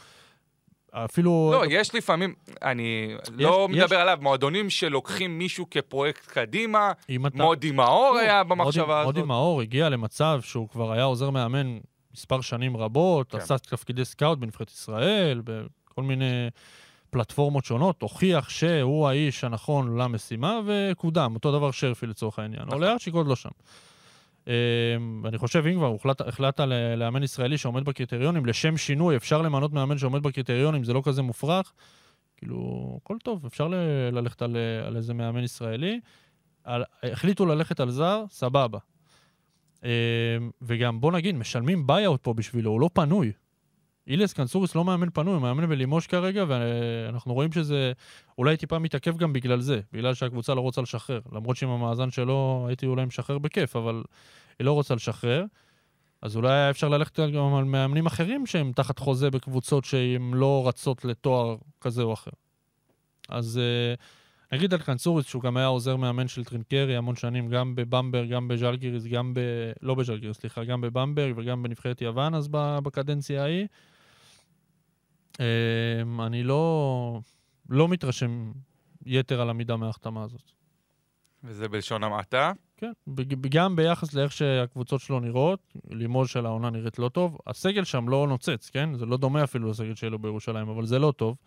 אפילו... לא, יש לפעמים, אני לא יש- מדבר עליו, מועדונים שלוקחים מישהו כפרויקט קדימה, אם אתה... מודי מאור היה מודי- במחשבה הזאת. מודי מאור הגיע למצב שהוא כבר היה עוזר מאמן מספר שנים רבות, כן. עשה תפקידי סקאוט בנבחרת ישראל, בכל מיני פלטפורמות שונות, הוכיח שהוא האיש הנכון למשימה וקודם, אותו דבר שרפי לצורך העניין. נכון. עולה ארצ'יק עוד לא שם. אמ, ואני חושב, אם כבר הוחלט, החלטת ל- לאמן ישראלי שעומד בקריטריונים, לשם שינוי, אפשר למנות מאמן שעומד בקריטריונים, זה לא כזה מופרך. כאילו, הכל טוב, אפשר ל- ללכת על, על איזה מאמן ישראלי. על, החליטו ללכת על זר, סבבה. אמ, וגם, בוא נגיד, משלמים buyout פה בשבילו, הוא לא פנוי. איליאס קנצוריס לא מאמן פנוי, הוא מאמן בלימוש כרגע, ואנחנו רואים שזה אולי טיפה מתעכב גם בגלל זה, בגלל שהקבוצה לא רוצה לשחרר. למרות שעם המאזן שלו הייתי אולי משחרר בכיף, אבל היא לא רוצה לשחרר. אז אולי היה אפשר ללכת גם על מאמנים אחרים שהם תחת חוזה בקבוצות שהן לא רצות לתואר כזה או אחר. אז אה, נגיד על קנצוריס, שהוא גם היה עוזר מאמן של טרינקרי המון שנים, גם בבמברג, גם בז'לגיריס, גם ב... לא בז'לגיריס, סליחה, גם בבמברג וגם בנבחרת יוון אז בקדנציה ההיא. אה, אני לא, לא מתרשם יתר על המידה מההחתמה הזאת. וזה בלשון המעטה. כן, גם ביחס לאיך שהקבוצות שלו נראות, לימוז של העונה נראית לא טוב. הסגל שם לא נוצץ, כן? זה לא דומה אפילו לסגל שלו בירושלים, אבל זה לא טוב.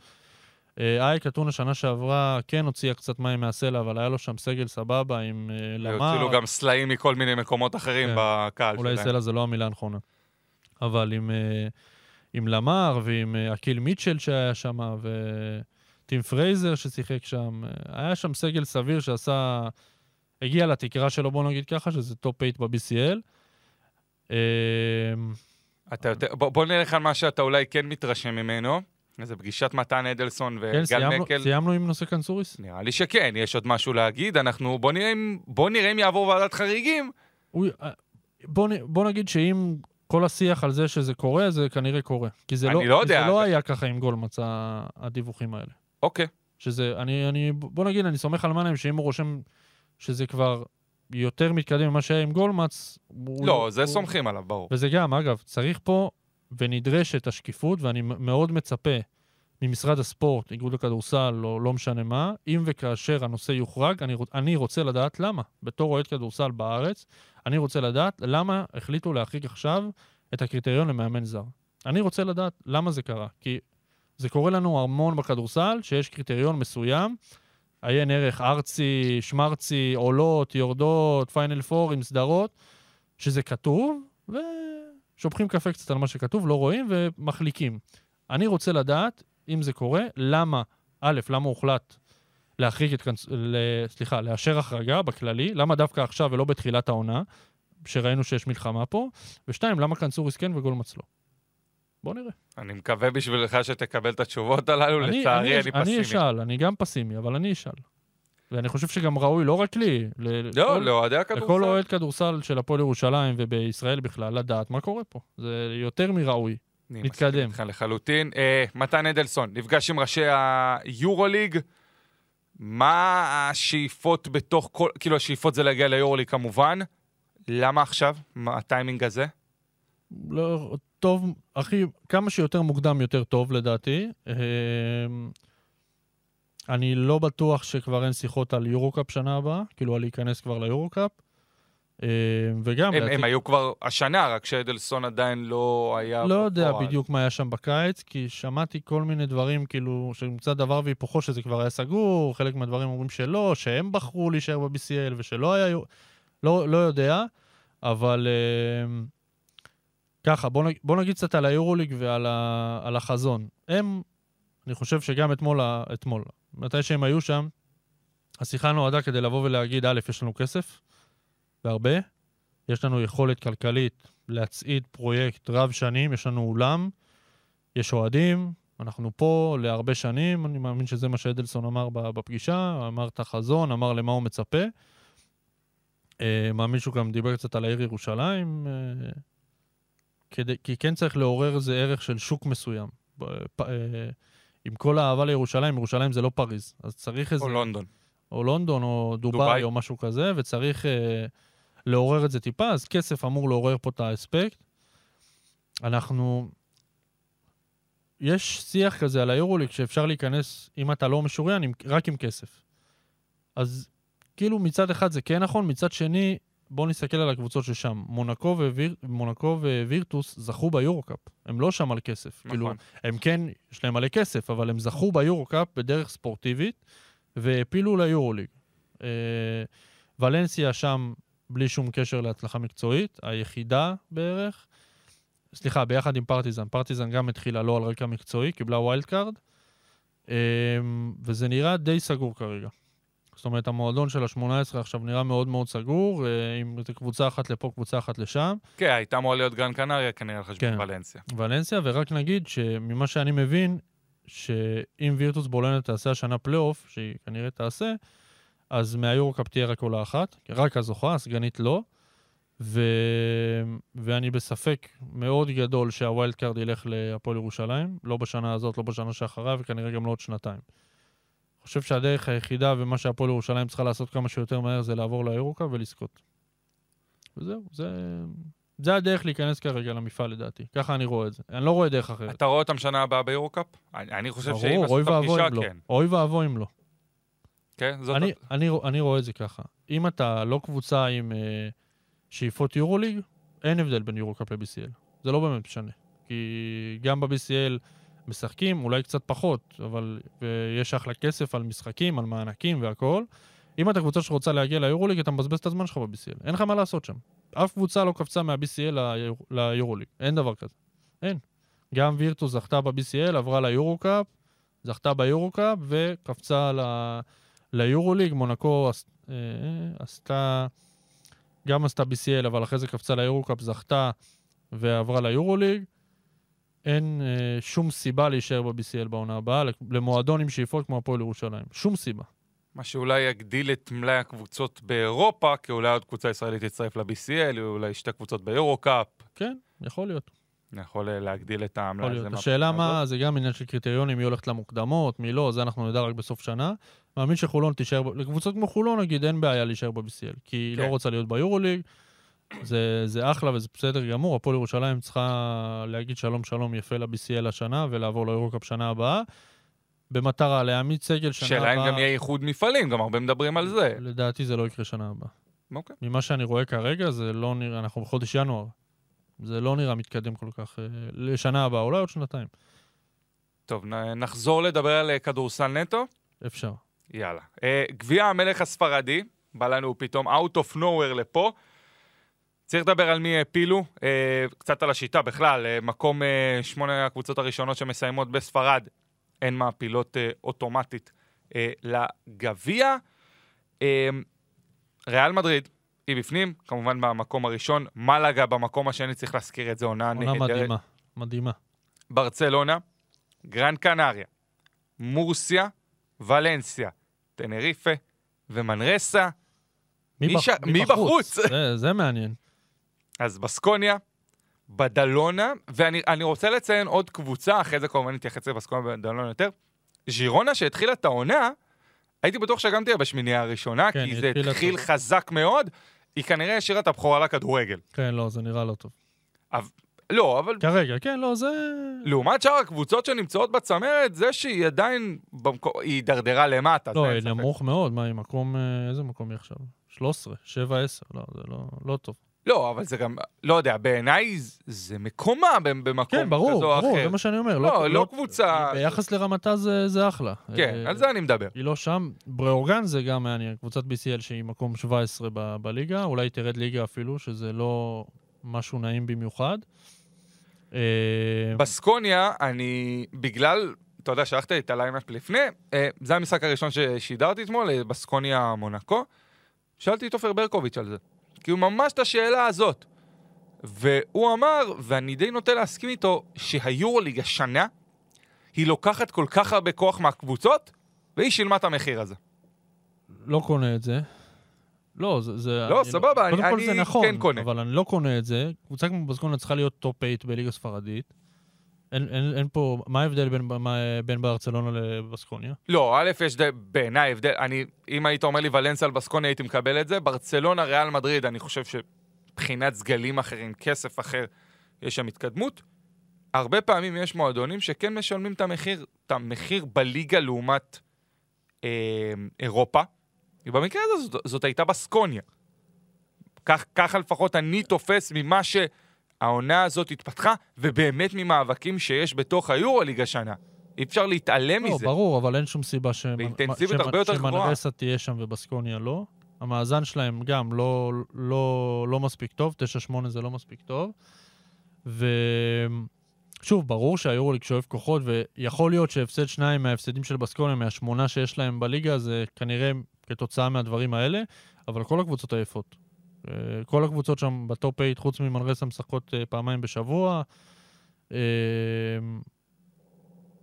אה, אייק אתונה שנה שעברה כן הוציאה קצת מים מהסלע, אבל היה לו שם סגל סבבה עם אה, למר. והוציאו גם סלעים מכל מיני מקומות אחרים כן. בקהל אולי שלהם. סלע זה לא המילה הנכונה. אבל עם, אה, עם למר ועם אקיל מיטשל שהיה שם, וטים פרייזר ששיחק שם, היה שם סגל סביר שעשה, הגיע לתקרה שלו, בוא נגיד ככה, שזה טופ 8 ב-BCL. אתה יותר... בוא, בוא נלך על מה שאתה אולי כן מתרשם ממנו. איזה פגישת מתן אדלסון כן, וגל סיימנו, מקל. סיימנו עם נושא קנסוריס? נראה לי שכן, יש עוד משהו להגיד. אנחנו... בוא נראה אם, בוא נראה אם יעבור ועדת חריגים. הוא, אה, בוא, בוא נגיד שאם כל השיח על זה שזה קורה, זה כנראה קורה. כי זה אני לא, לא כי יודע. זה לא היה ככה עם גולדמץ, ה- הדיווחים האלה. אוקיי. שזה, אני, אני, בוא נגיד, אני סומך על מנהיים שאם הוא רושם שזה כבר יותר מתקדם ממה שהיה עם גולדמץ, הוא... לא, זה הוא- סומכים עליו, ברור. וזה גם, אגב, צריך פה ונדרשת השקיפות, ואני מאוד מצפה ממשרד הספורט, איגוד הכדורסל, או לא משנה מה, אם וכאשר הנושא יוחרג, אני, אני רוצה לדעת למה. בתור אוהד כדורסל בארץ, אני רוצה לדעת למה החליטו להחריג עכשיו את הקריטריון למאמן זר. אני רוצה לדעת למה זה קרה, כי זה קורה לנו המון בכדורסל, שיש קריטריון מסוים, עיין ערך ארצי, שמרצי, עולות, יורדות, פיינל פור עם סדרות, שזה כתוב, ושופכים קפה קצת על מה שכתוב, לא רואים ומחליקים. אני רוצה לדעת, אם זה קורה, למה, א', למה הוחלט להחריג את, קנס... ל... סליחה, לאשר החרגה בכללי, למה דווקא עכשיו ולא בתחילת העונה, שראינו שיש מלחמה פה, ושתיים, למה קנסוריס כן וגולמץ לא. בוא נראה. אני מקווה בשבילך שתקבל את התשובות הללו, לצערי אני אני פסימי. אשאל, אני גם פסימי, אבל אני אשאל. ואני חושב שגם ראוי, לא רק לי, לא, לכל- לאוהדי לכל הכדורסל. אוהד כדורסל של הפועל ירושלים ובישראל בכלל, לדעת מה קורה פה. זה יותר מראוי. אני נתקדם. איתך לחלוטין. אה, מתן אדלסון, נפגש עם ראשי היורוליג. מה השאיפות בתוך כל... כאילו, השאיפות זה להגיע ליורוליג כמובן. למה עכשיו? מה הטיימינג הזה? לא, טוב, הכי, כמה שיותר מוקדם יותר טוב לדעתי. אמ, אני לא בטוח שכבר אין שיחות על יורו-קאפ שנה הבאה, כאילו על להיכנס כבר ליורו-קאפ. אה, וגם... הם, להציג- הם היו כבר השנה, רק שאדלסון עדיין לא היה לא יודע בפועל. בדיוק מה היה שם בקיץ, כי שמעתי כל מיני דברים, כאילו, שמצד דבר והיפוכו שזה כבר היה סגור, חלק מהדברים אומרים שלא, שהם בחרו להישאר ב-BCL ושלא היה... לא, לא יודע, אבל אה, ככה, בוא, נג- בוא נגיד קצת על היורוליג ועל ה, על החזון. הם, אני חושב שגם אתמול, אתמול, מתי שהם היו שם, השיחה נועדה כדי לבוא ולהגיד, א', יש לנו כסף, והרבה, יש לנו יכולת כלכלית להצעיד פרויקט רב שנים, יש לנו אולם, יש אוהדים, אנחנו פה להרבה שנים, אני מאמין שזה מה שאדלסון אמר בפגישה, אמר את החזון, אמר למה הוא מצפה. אה, מאמין שהוא גם דיבר קצת על העיר ירושלים, אה, כדי, כי כן צריך לעורר איזה ערך של שוק מסוים. עם כל האהבה לירושלים, ירושלים זה לא פריז, אז צריך איזה... או לונדון. או לונדון, או דובאי, דובאי. או משהו כזה, וצריך אה, לעורר את זה טיפה, אז כסף אמור לעורר פה את האספקט. אנחנו... יש שיח כזה על היורוליג שאפשר להיכנס, אם אתה לא משוריין, עם, רק עם כסף. אז כאילו מצד אחד זה כן נכון, מצד שני, בואו נסתכל על הקבוצות ששם. מונקו, וויר, מונקו ווירטוס זכו ביורו-קאפ. הם לא שם על כסף. נכון. כאילו, הם כן, יש להם מלא כסף, אבל הם זכו ביורו-קאפ בדרך ספורטיבית, והעפילו ליורוליג. אה, ולנסיה שם בלי שום קשר להצלחה מקצועית, היחידה בערך. סליחה, ביחד עם פרטיזן. פרטיזן גם התחילה לא על רקע מקצועי, קיבלה wild card, אה, וזה נראה די סגור כרגע. זאת אומרת, המועדון של ה-18 עכשיו נראה מאוד מאוד סגור, אה, עם קבוצה אחת לפה, קבוצה אחת לשם. כן, הייתה אמורה להיות גרן קנריה כנראה על חשבון כן. ולנסיה. ולנסיה, ורק נגיד שממה שאני מבין, שאם וירטוס בולוניה תעשה השנה פלייאוף, שהיא כנראה תעשה, אז מהיורוקאפ תהיה רק עולה אחת, רק הזוכה, הסגנית לא. ו... ואני בספק מאוד גדול שה wild card ילך להפועל ירושלים, לא בשנה הזאת, לא בשנה שאחריה, וכנראה גם לא עוד שנתיים. חושב שהדרך היחידה ומה שהפועל ירושלים צריכה לעשות כמה שיותר מהר זה לעבור ליורוקאפ ולזכות. וזהו, זה... זה הדרך להיכנס כרגע למפעל לדעתי. ככה אני רואה את זה. אני לא רואה דרך אחרת. אתה רואה אותם שנה הבאה ביורו-קאפ? אני אני חושב שאם ברור, עשו את הפגישה, לא. כן. אוי ואבוי אם לא. כן, זאת... אני, אני, אני רואה את זה ככה. אם אתה לא קבוצה עם uh, שאיפות יורוליג, אין הבדל בין יורו-קאפ ל-BCL. זה לא באמת משנה. כי גם ב-BCL משחקים, אולי קצת פחות, אבל יש אחלה כסף על משחקים, על מענקים והכול. אם אתה קבוצה שרוצה להגיע ליורוליג, אתה מבזבז את הזמן שלך ב-BCL. אין לך מה לעשות שם. אף קבוצה לא קפצה מה-BCL ליור, ליורוליג. אין דבר כזה. אין. גם וירטוס זכתה ב-BCL, עברה ליורו-קאפ, זכתה ביורו-קאפ וקפצה. ליורוליג, מונקו אה, עשתה, גם עשתה BCL, אבל אחרי זה קפצה ליורוקאפ, זכתה ועברה ליורוליג. אין אה, שום סיבה להישאר ב-BCL בעונה הבאה, למועדון עם שאיפות כמו הפועל ירושלים. שום סיבה. מה שאולי יגדיל את מלאי הקבוצות באירופה, כי אולי עוד קבוצה ישראלית תצטרף ל-BCL, אולי שתי קבוצות ביורו-קאפ. כן, יכול להיות. יכול אה, להגדיל את. להיות. השאלה מה. זה גם עניין של קריטריונים, מי הולכת למוקדמות, מי לא, זה אנחנו נדע רק בסוף שנה. מאמין שחולון תישאר, לקבוצות כמו חולון נגיד, אין בעיה להישאר ב-BCL, כי היא לא כן. רוצה להיות ביורוליג, זה, זה אחלה וזה בסדר גמור, הפועל ירושלים צריכה להגיד שלום שלום יפה ל-BCL השנה ולעבור ליורוקאפ שנה הבאה, במטרה להעמיד סגל שנה שאלה הבאה. אם גם יהיה איחוד מפעלים, גם הרבה מדברים על זה. לדעתי זה לא יקרה שנה הבאה. אוקיי. ממה שאני רואה כרגע, זה לא נראה, אנחנו בחודש ינואר. זה לא נראה מתקדם כל כך אה, לשנה הבאה, אולי עוד שנתיים. טוב, נחזור לדבר על אה, כדורסל נטו. אפשר. יאללה. אה, גביע המלך הספרדי, בא לנו פתאום out of nowhere לפה. צריך לדבר על מי העפילו, אה, קצת על השיטה בכלל, אה, מקום אה, שמונה הקבוצות הראשונות שמסיימות בספרד, אין מעפילות אוטומטית לגביע. ריאל מדריד, היא בפנים, כמובן במקום הראשון, מלאגה במקום השני, צריך להזכיר את זה, עונה עונה נהדרת. מדהימה, מדהימה. ברצלונה, גרן קנריה, מורסיה, ולנסיה, טנריפה ומנרסה. מי ש- מי בחוץ? זה, זה מעניין. אז בסקוניה, בדלונה, ואני אני רוצה לציין עוד קבוצה, אחרי זה כמובן נתייחס לבסקוניה ובדלונה יותר. ז'ירונה שהתחילה את העונה, הייתי בטוח שגם תהיה בשמינייה הראשונה, כן, כי זה התחיל טוב. חזק מאוד, היא כנראה השאירה את הבכורה לכדורגל. כן, לא, זה נראה לא טוב. לא, אבל כרגע, כן, לא, זה... לעומת שאר הקבוצות שנמצאות בצמרת, זה שהיא עדיין, במקום, היא הידרדרה למטה. לא, היא. נמוך מאוד, מה, היא מקום... אה, איזה מקום היא עכשיו? 13, 7-10, לא, זה לא, לא טוב. לא, אבל זה גם, לא יודע, בעיניי זה מקומה במ- במקום כן, ברור, כזה או ברור, אחר. זה מה שאני אומר. לא, לא קבוצה- ביחס לרמתה זה, זה אחלה. כן, אה, על זה אני מדבר. היא לא שם. בראורגן זה גם מעניין, קבוצת BCL שהיא מקום 17 ב- בליגה, אולי תרד ליגה אפילו, שזה לא משהו נעים במיוחד. אה, בסקוניה, אני, בגלל, אתה יודע, שלחת לי את הליינאפ לפני, אה, זה המשחק הראשון ששידרתי אתמול, אה, בסקוניה מונקו. שאלתי את עופר ברקוביץ' על זה. כאילו, ממש את השאלה הזאת. והוא אמר, ואני די נוטה להסכים איתו, שהיורוליג השנה, היא לוקחת כל כך הרבה כוח מהקבוצות, והיא שילמה את המחיר הזה. לא קונה את זה. לא, זה... זה לא, אני סבבה, קודם אני- כל זה אני נכון, כן קונה. אבל אני לא קונה את זה. קבוצה כמו בסקוניה צריכה להיות top 8 בליגה ספרדית. אין, אין, אין פה... מה ההבדל בין, מה, בין ברצלונה לבסקוניה? לא, א', יש די- בעיניי הבדל, אני, אם היית אומר לי ולנסיה על בסקוניה הייתי מקבל את זה, ברצלונה, ריאל מדריד, אני חושב שמבחינת סגלים אחרים, כסף אחר, יש שם התקדמות. הרבה פעמים יש מועדונים שכן משלמים את המחיר, את המחיר בליגה לעומת אה, אירופה. ובמקרה הזה זאת, זאת הייתה בסקוניה. כך, ככה לפחות אני תופס ממה שהעונה הזאת התפתחה, ובאמת ממאבקים שיש בתוך היורוליג השנה. אי אפשר להתעלם לא, מזה. ברור, אבל אין שום סיבה. שמנרסה תהיה שם ובסקוניה לא. המאזן שלהם גם לא, לא, לא מספיק טוב, 9-8 זה לא מספיק טוב. ושוב, ברור שהיורוליג שואף כוחות, ויכול להיות שהפסד שניים מההפסדים של בסקוניה, מהשמונה שיש להם בליגה, זה כנראה כתוצאה מהדברים האלה, אבל כל הקבוצות עייפות. אה, כל הקבוצות שם ב top 8, חוץ ממנרסה, משחקות אה, פעמיים בשבוע. אה,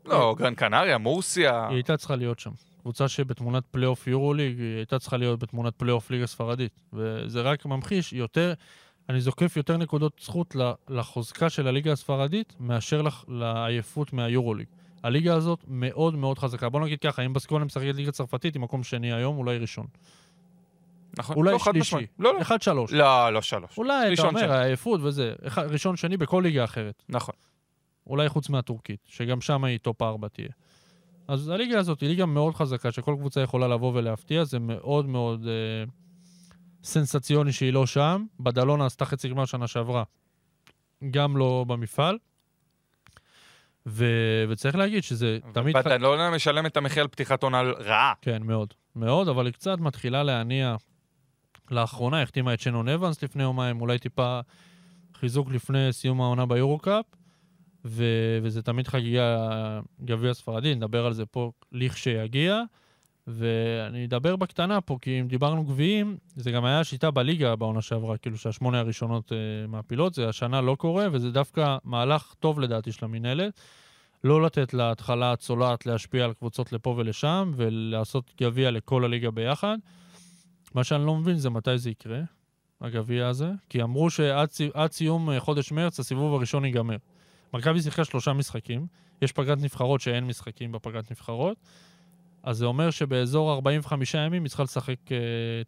לא, גרן קנריה, מורסיה. היא הייתה צריכה להיות שם. קבוצה שבתמונת פלייאוף יורוליג, היא הייתה צריכה להיות בתמונת פלייאוף ליגה ספרדית. וזה רק ממחיש יותר, אני זוקף יותר נקודות זכות לחוזקה של הליגה הספרדית, מאשר לעייפות מהיורוליג. הליגה הזאת מאוד מאוד חזקה. בוא נגיד ככה, אם בסקוניה משחקת ליגה צרפתית, היא מקום שני היום, אולי ראשון. נכון. אולי לא, שלישי. לא, לא. אחד שלוש. לא, לא שלוש. אולי, אתה אומר. העייפות וזה. אחד- ראשון שני בכל ליגה אחרת. נכון. אולי חוץ מהטורקית, שגם שם היא top 4 תהיה. אז הליגה הזאת היא ליגה מאוד חזקה, שכל קבוצה יכולה לבוא ולהפתיע, זה מאוד מאוד אה, סנסציוני שהיא לא שם. בדלונה עשתה חצי גמר שנה שעברה, גם לא במפעל. ו... וצריך להגיד שזה תמיד... ח- בדלונה משלם את המחיר על פתיחת עונה רעה. כן, מאוד. מאוד, אבל היא קצת מתחילה להניע. לאחרונה החתימה את שנון אבנס לפני יומיים, אולי טיפה חיזוק לפני סיום העונה ביורו-קאפ, ו- וזה תמיד חגיגה גביע ספרדי, נדבר על זה פה לכשיגיע. ואני אדבר בקטנה פה, כי אם דיברנו גביעים, זה גם היה השיטה בליגה בעונה שעברה, כאילו שהשמונה הראשונות אה, מעפילות, זה השנה לא קורה, וזה דווקא מהלך טוב לדעתי של המינהלת. לא לתת להתחלה הצולעת להשפיע על קבוצות לפה ולשם, ולעשות גביע לכל הליגה ביחד. מה שאני לא מבין זה מתי זה יקרה, הגביע הזה, כי אמרו שעד סי- עד סיום אה, חודש מרץ הסיבוב הראשון ייגמר. מכבי שיחקה שלושה משחקים, יש פגרת נבחרות שאין משחקים בפגרת נבחרות, אז זה אומר שבאזור 45 ימים היא צריכה לשחק אה,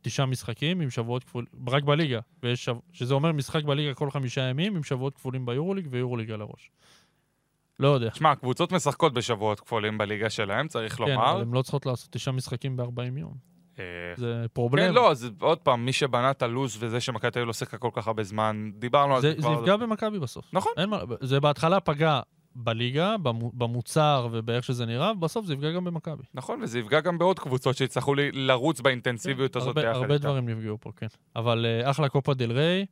תשעה משחקים עם שבועות כפולים, רק בליגה, ויש. שזה אומר משחק בליגה כל חמישה ימים עם שבועות כפולים ביורוליג ויורוליג על הראש. לא יודע. שמע, הקבוצות משחקות בשבועות כפולים בליגה שלהם, צריך כן, לומר. אבל הן לא צריכות לעשות תשעה משחקים ב-40 יום. אה, זה פרובלם. כן, לא, זה עוד פעם, מי שבנה את הלו"ז וזה שמכבי תל אביב לא שיחקה כל כך הרבה זמן, דיברנו על זה, זה זה כבר. יפגע במכבי בסוף. נכון. מה, זה בהתחלה פגע בליגה, במו- במוצר ובאיך שזה נראה, בסוף זה יפגע גם במכבי. נכון, וזה יפגע גם בעוד קבוצות שיצטרכו לרוץ באינטנסיביות הזאת הרבה, הרבה. דברים נפגעו פה, כן. אבל uh, אחלה קופה דל ריי,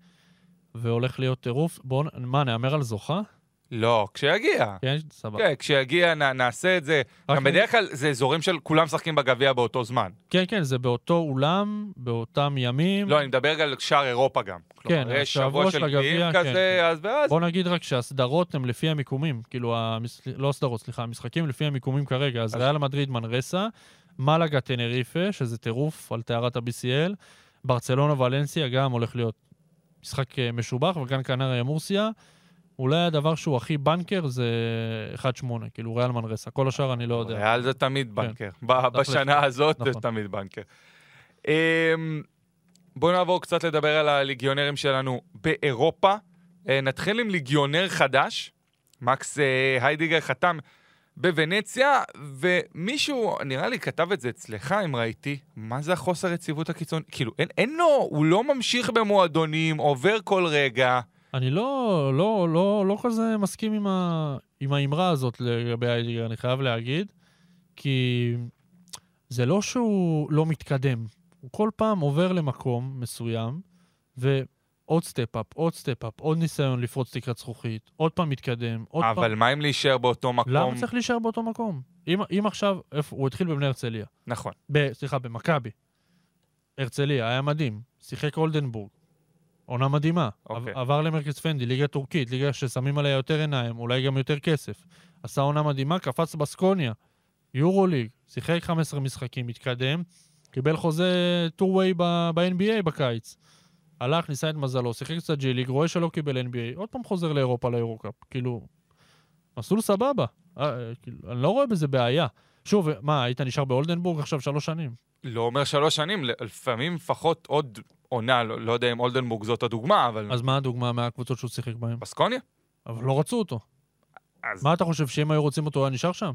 והולך להיות טירוף. בואו, מה, נהמר על זוכה? לא, כשיגיע. כן, סבבה. כן, כשיגיע נ- נעשה את זה. גם בדרך כלל זה אזורים של כולם משחקים בגביע באותו זמן. כן, כן, זה באותו אולם, באותם ימים. לא, אני מדבר על שאר אירופה גם. כן, כלומר, יש שבוע של גביעים כן, כזה, כן. אז ואז... בוא נגיד רק שהסדרות הן לפי המיקומים, כאילו, המש... לא הסדרות, סליחה, המשחקים לפי המיקומים כרגע. אז אז- ריאל מדריד מנרסה, מלאגה טנריפה, שזה טירוף על טהרת ה-BCL, ברצלונה ולנסיה גם הולך להיות משחק אה, משובח, וכאן קנריה מורסיה. אולי הדבר שהוא הכי בנקר זה 1-8, כאילו ריאל מנרסה. כל השאר אני לא יודע. ריאל זה תמיד בנקר. ב- תכלס, בשנה הזאת זה נכון. תמיד בנקר. אמ, בואו נעבור קצת לדבר על הליגיונרים שלנו באירופה. אה, נתחיל עם ליגיונר חדש. מקס אה, היידיגר חתם בוונציה, ומישהו, נראה לי, כתב את זה אצלך, אם ראיתי, מה זה החוסר יציבות הקיצוני? כאילו, אין, אין לו, הוא לא ממשיך במועדונים, עובר כל רגע. אני לא, לא, לא, לא כזה מסכים עם, ה, עם האמרה הזאת לגבי איידיגר, אני חייב להגיד, כי זה לא שהוא לא מתקדם, הוא כל פעם עובר למקום מסוים, ועוד step-up, עוד step-up, עוד ניסיון לפרוץ תקרת זכוכית, עוד פעם מתקדם, עוד פעם... אבל מה אם להישאר באותו מקום? למה צריך להישאר באותו מקום? אם, אם עכשיו, איפה, הוא התחיל בבני הרצליה, נכון. ב, סליחה, במכבי. הרצליה, היה מדהים, שיחק אולדנבורג. עונה מדהימה. אוקיי. עב- עבר למרכז פנדי, ליגה טורקית, ליגה ששמים עליה יותר עיניים, אולי גם יותר כסף. עשה עונה מדהימה, קפץ בסקוניה, יורו ליג, שיחק 15 משחקים, התקדם, קיבל חוזה טור-ווי ב-NBA בקיץ. הלך, ניסה את מזלו, שיחק קצת ג'י ליג, רואה שלא קיבל NBA, עוד פעם חוזר לאירופה, ליורו-קאפ. כאילו, מסלול סבבה. אה, כאילו, אני לא רואה בזה בעיה. שוב, מה, היית נשאר באולדנבורג עכשיו שלוש שנים? לא אומר שלוש שנים, לפעמים לפחות עוד עונה, לא, לא יודע אם אולדנבורג זאת הדוגמה, אבל... אז מה הדוגמה מהקבוצות שהוא שיחק בהן? בסקוניה? אבל לא רצו אותו. אז מה אתה חושב, שאם היו רוצים אותו, הוא היה נשאר שם?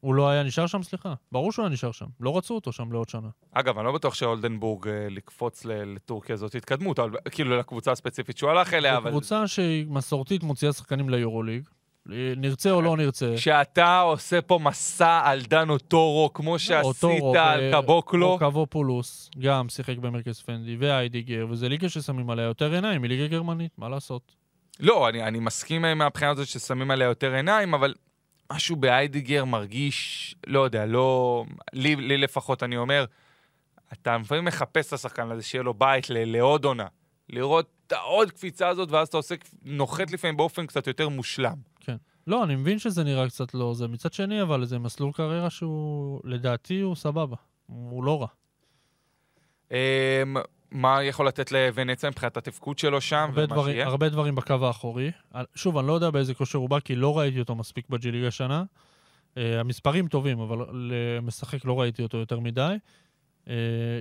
הוא לא היה נשאר שם, סליחה? ברור שהוא היה נשאר שם. לא רצו אותו שם לעוד שנה. אגב, אני לא בטוח שאולדנבורג אה, לקפוץ לטורקיה זאת התקדמות, אבל, כאילו לקבוצה הספציפית שהוא הלך אליה, זו אבל... קבוצה שהיא מסורתית מוציאה שחקנים ליורוליג. נרצה או לא נרצה. כשאתה עושה פה מסע על דנו טורו, כמו או שעשית טורו, על ו- קבוקלו, או קבופולוס, גם שיחק במרכז פנדי, ואיידיגר, וזה ליגה ששמים עליה יותר עיניים מליגה גרמנית, מה לעשות? לא, אני, אני מסכים אה, מהבחינה הזאת ששמים עליה יותר עיניים, אבל משהו באיידיגר מרגיש, לא יודע, לא... לי, לי לפחות, אני אומר, אתה לפעמים מחפש את השחקן הזה, שיהיה לו בית לעוד עונה. לראות את העוד קפיצה הזאת, ואז אתה עושה, נוחת לפעמים באופן קצת יותר מושלם. לא, אני מבין שזה נראה קצת לא זה. מצד שני, אבל זה מסלול קריירה שהוא, לדעתי, הוא סבבה. הוא לא רע. אמ, מה יכול לתת לוונציה מבחינת התפקוד שלו שם, הרבה ומה דברים, שיהיה? הרבה דברים בקו האחורי. שוב, אני לא יודע באיזה כושר הוא בא, כי לא ראיתי אותו מספיק בג'י ליגה השנה. Uh, המספרים טובים, אבל משחק לא ראיתי אותו יותר מדי. Uh,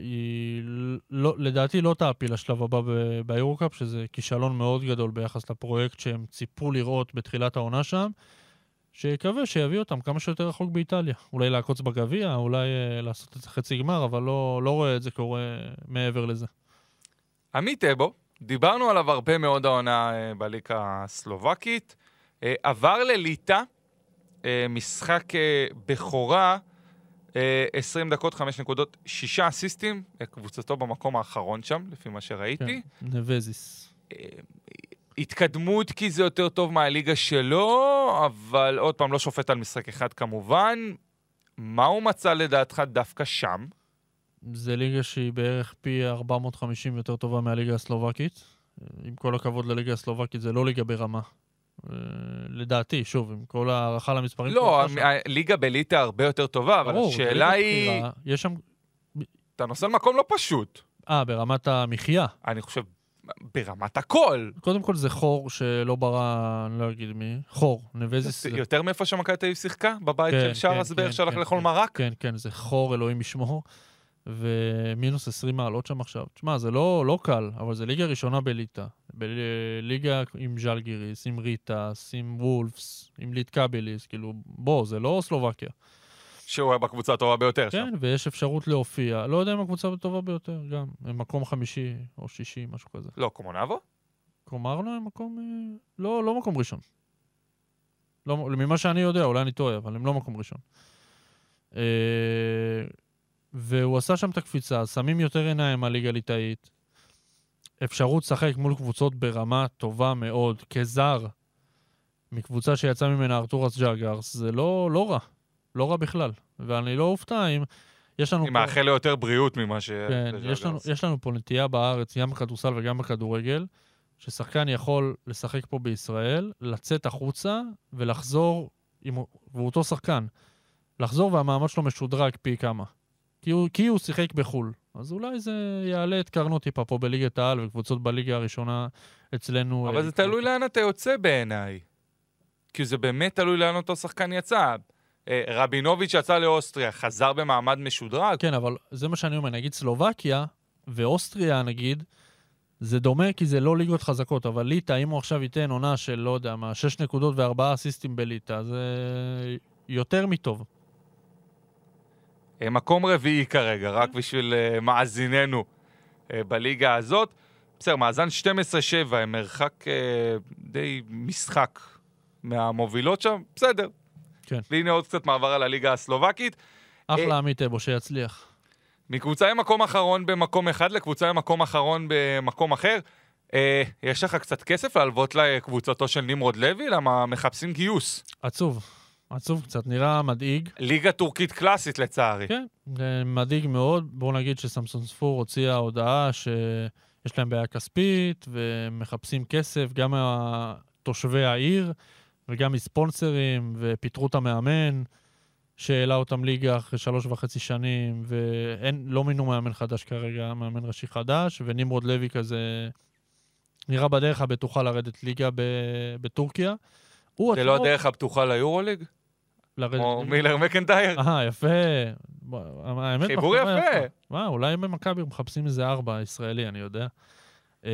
היא לא, לדעתי לא תעפיל לשלב הבא ב- ביורוקאפ, שזה כישלון מאוד גדול ביחס לפרויקט שהם ציפו לראות בתחילת העונה שם. שיקווה שיביא אותם כמה שיותר רחוק באיטליה. אולי לעקוץ בגביע, אולי uh, לעשות את זה חצי גמר, אבל לא, לא רואה את זה קורה מעבר לזה. עמית אבו, דיברנו עליו הרבה מאוד העונה אה, בליגה הסלובקית. אה, עבר לליטא, אה, משחק אה, בכורה, אה, 20 דקות, 5 נקודות, 6 אסיסטים, אה, קבוצתו במקום האחרון שם, לפי מה שראיתי. כן, נבזיס. התקדמות כי זה יותר טוב מהליגה שלו, אבל עוד פעם, לא שופט על משחק אחד כמובן. מה הוא מצא לדעתך דווקא שם? זה ליגה שהיא בערך פי 450 יותר טובה מהליגה הסלובקית. עם כל הכבוד לליגה הסלובקית, זה לא ליגה ברמה. אה, לדעתי, שוב, עם כל ההערכה למספרים. לא. הליגה בליטא הרבה יותר טובה, אבל השאלה היא... יש שם... אתה נוסע למקום לא פשוט. אה, ברמת המחיה. אני חושב, ברמת הכל. קודם כל זה חור שלא ברא, אני לא אגיד מי. חור. זה- יותר מאיפה שמכבי תל אביב שיחקה? בבית כן, של שער כן, כן, שהלך כן, לאכול. מרק? כן, כן, זה חור, אלוהים ישמור. ומינוס 20 מעלות שם עכשיו. תשמע, זה לא, לא קל, אבל זה ליגה ראשונה בליטא. בליגה עם ז'לגיריס, עם ריטאס, עם וולפס, עם ליטקבליס, כאילו, בוא, זה לא סלובקיה. שהוא היה בקבוצה הטובה ביותר שם. כן, ויש אפשרות להופיע. לא יודע אם הקבוצה הטובה ביותר, גם. הם מקום חמישי או שישי, משהו כזה. לא, קומרנו? קומרנו הם מקום... אה, לא, לא מקום ראשון. לא, ממה שאני יודע, אולי אני טועה, אבל הם לא מקום ראשון. והוא עשה שם את הקפיצה, שמים יותר עיניים מהליגה הליטאית. אפשרות לשחק מול קבוצות ברמה טובה מאוד, כזר, מקבוצה שיצא ממנה ארתורס ג'אגרס, זה לא, לא רע. לא רע בכלל. ואני לא אופתע אם... יש לנו אני מאחל לו יותר בריאות ממה ש... כן, יש לנו, יש לנו פה נטייה בארץ, גם בכדורסל וגם בכדורגל, ששחקן יכול לשחק פה בישראל, לצאת החוצה ולחזור, עם, והוא אותו שחקן, לחזור והמעמד שלו משודרג פי כמה. כי הוא, כי הוא שיחק בחו"ל. אז אולי זה יעלה את קרנו טיפה פה בליגת העל וקבוצות בליגה הראשונה אצלנו. אבל אה, זה יקחו תלוי אותו. לאן אתה יוצא בעיניי. כי זה באמת תלוי לאן אותו שחקן יצא. אה, רבינוביץ' יצא לאוסטריה, חזר במעמד משודרג. כן, אבל זה מה שאני אומר, נגיד סלובקיה ואוסטריה, נגיד, זה דומה כי זה לא ליגות חזקות, אבל ליטא, אם הוא עכשיו ייתן עונה של, לא יודע מה, 6 נקודות וארבעה אסיסטים בליטא, זה יותר מטוב. אה, מקום רביעי כרגע, רק בשביל אה, מאזיננו אה, בליגה הזאת. בסדר, מאזן 12-7, הם מרחק די משחק מהמובילות שם, בסדר. כן. והנה עוד קצת מעבר על הליגה הסלובקית. אחלה עמית אבו, שיצליח. מקבוצה עם מקום אחרון במקום אחד לקבוצה עם מקום אחרון במקום אחר. אה, יש לך קצת כסף להלוות לקבוצתו של נמרוד לוי? למה מחפשים גיוס. עצוב. עצוב קצת, נראה מדאיג. ליגה טורקית קלאסית לצערי. כן, זה מדאיג מאוד. בואו נגיד שסמסון ספור הוציאה הודעה שיש להם בעיה כספית ומחפשים כסף, גם מתושבי העיר וגם מספונסרים, ופיטרו את המאמן. שהעלה אותם ליגה אחרי שלוש וחצי שנים, ואין, לא מינו מאמן חדש כרגע, מאמן ראשי חדש, ונמרוד לוי כזה נראה בדרך הבטוחה לרדת ליגה ב, בטורקיה. זה עצמו... לא הדרך הפתוחה ליורוליג? לרדת... כמו מילר מקנטייר? אה, יפה. האמת, חיבור יפה. מה, אולי במכבי מחפשים איזה ארבע ישראלי, אני יודע. אמ,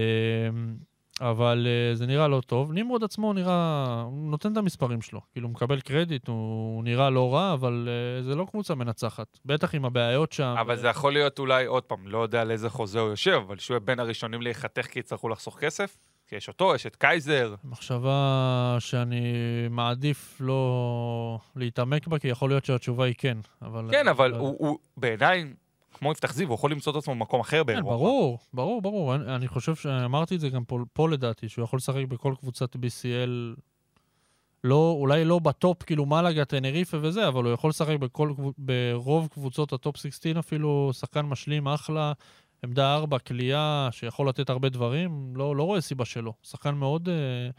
אבל אה, זה נראה לא טוב. נמרוד עצמו נראה, הוא נותן את המספרים שלו. כאילו, הוא מקבל קרדיט, הוא, נראה לא רע, אבל uh, זה לא קבוצה מנצחת. בטח עם הבעיות שם. אבל זה יכול להיות אולי, עוד פעם, לא יודע על איזה חוזה הוא יושב, אבל שהוא יהיה בין הראשונים להיחתך כי יצטרכו לחסוך כסף? כי יש אותו, יש את קייזר. מחשבה שאני מעדיף לא להתעמק בה, כי יכול להיות שהתשובה היא כן. אבל, כן, אבל הוא, הוא בעיניי, כמו יפתח זיו, הוא יכול למצוא את עצמו במקום אחר כן, באירופה. ברור, ברור, ברור. אני, אני חושב שאמרתי את זה גם פה, פה לדעתי, שהוא יכול לשחק בכל קבוצת BCL, לא, אולי לא ב top, כאילו מלאגה, טנריפה וזה, אבל הוא יכול לשחק בכל, ברוב קבוצות ה top 16 אפילו, שחקן משלים אחלה, עמדה 4, כליאה, שיכול לתת הרבה דברים, לא, לא רואה סיבה שלא. שחקן מאוד אה,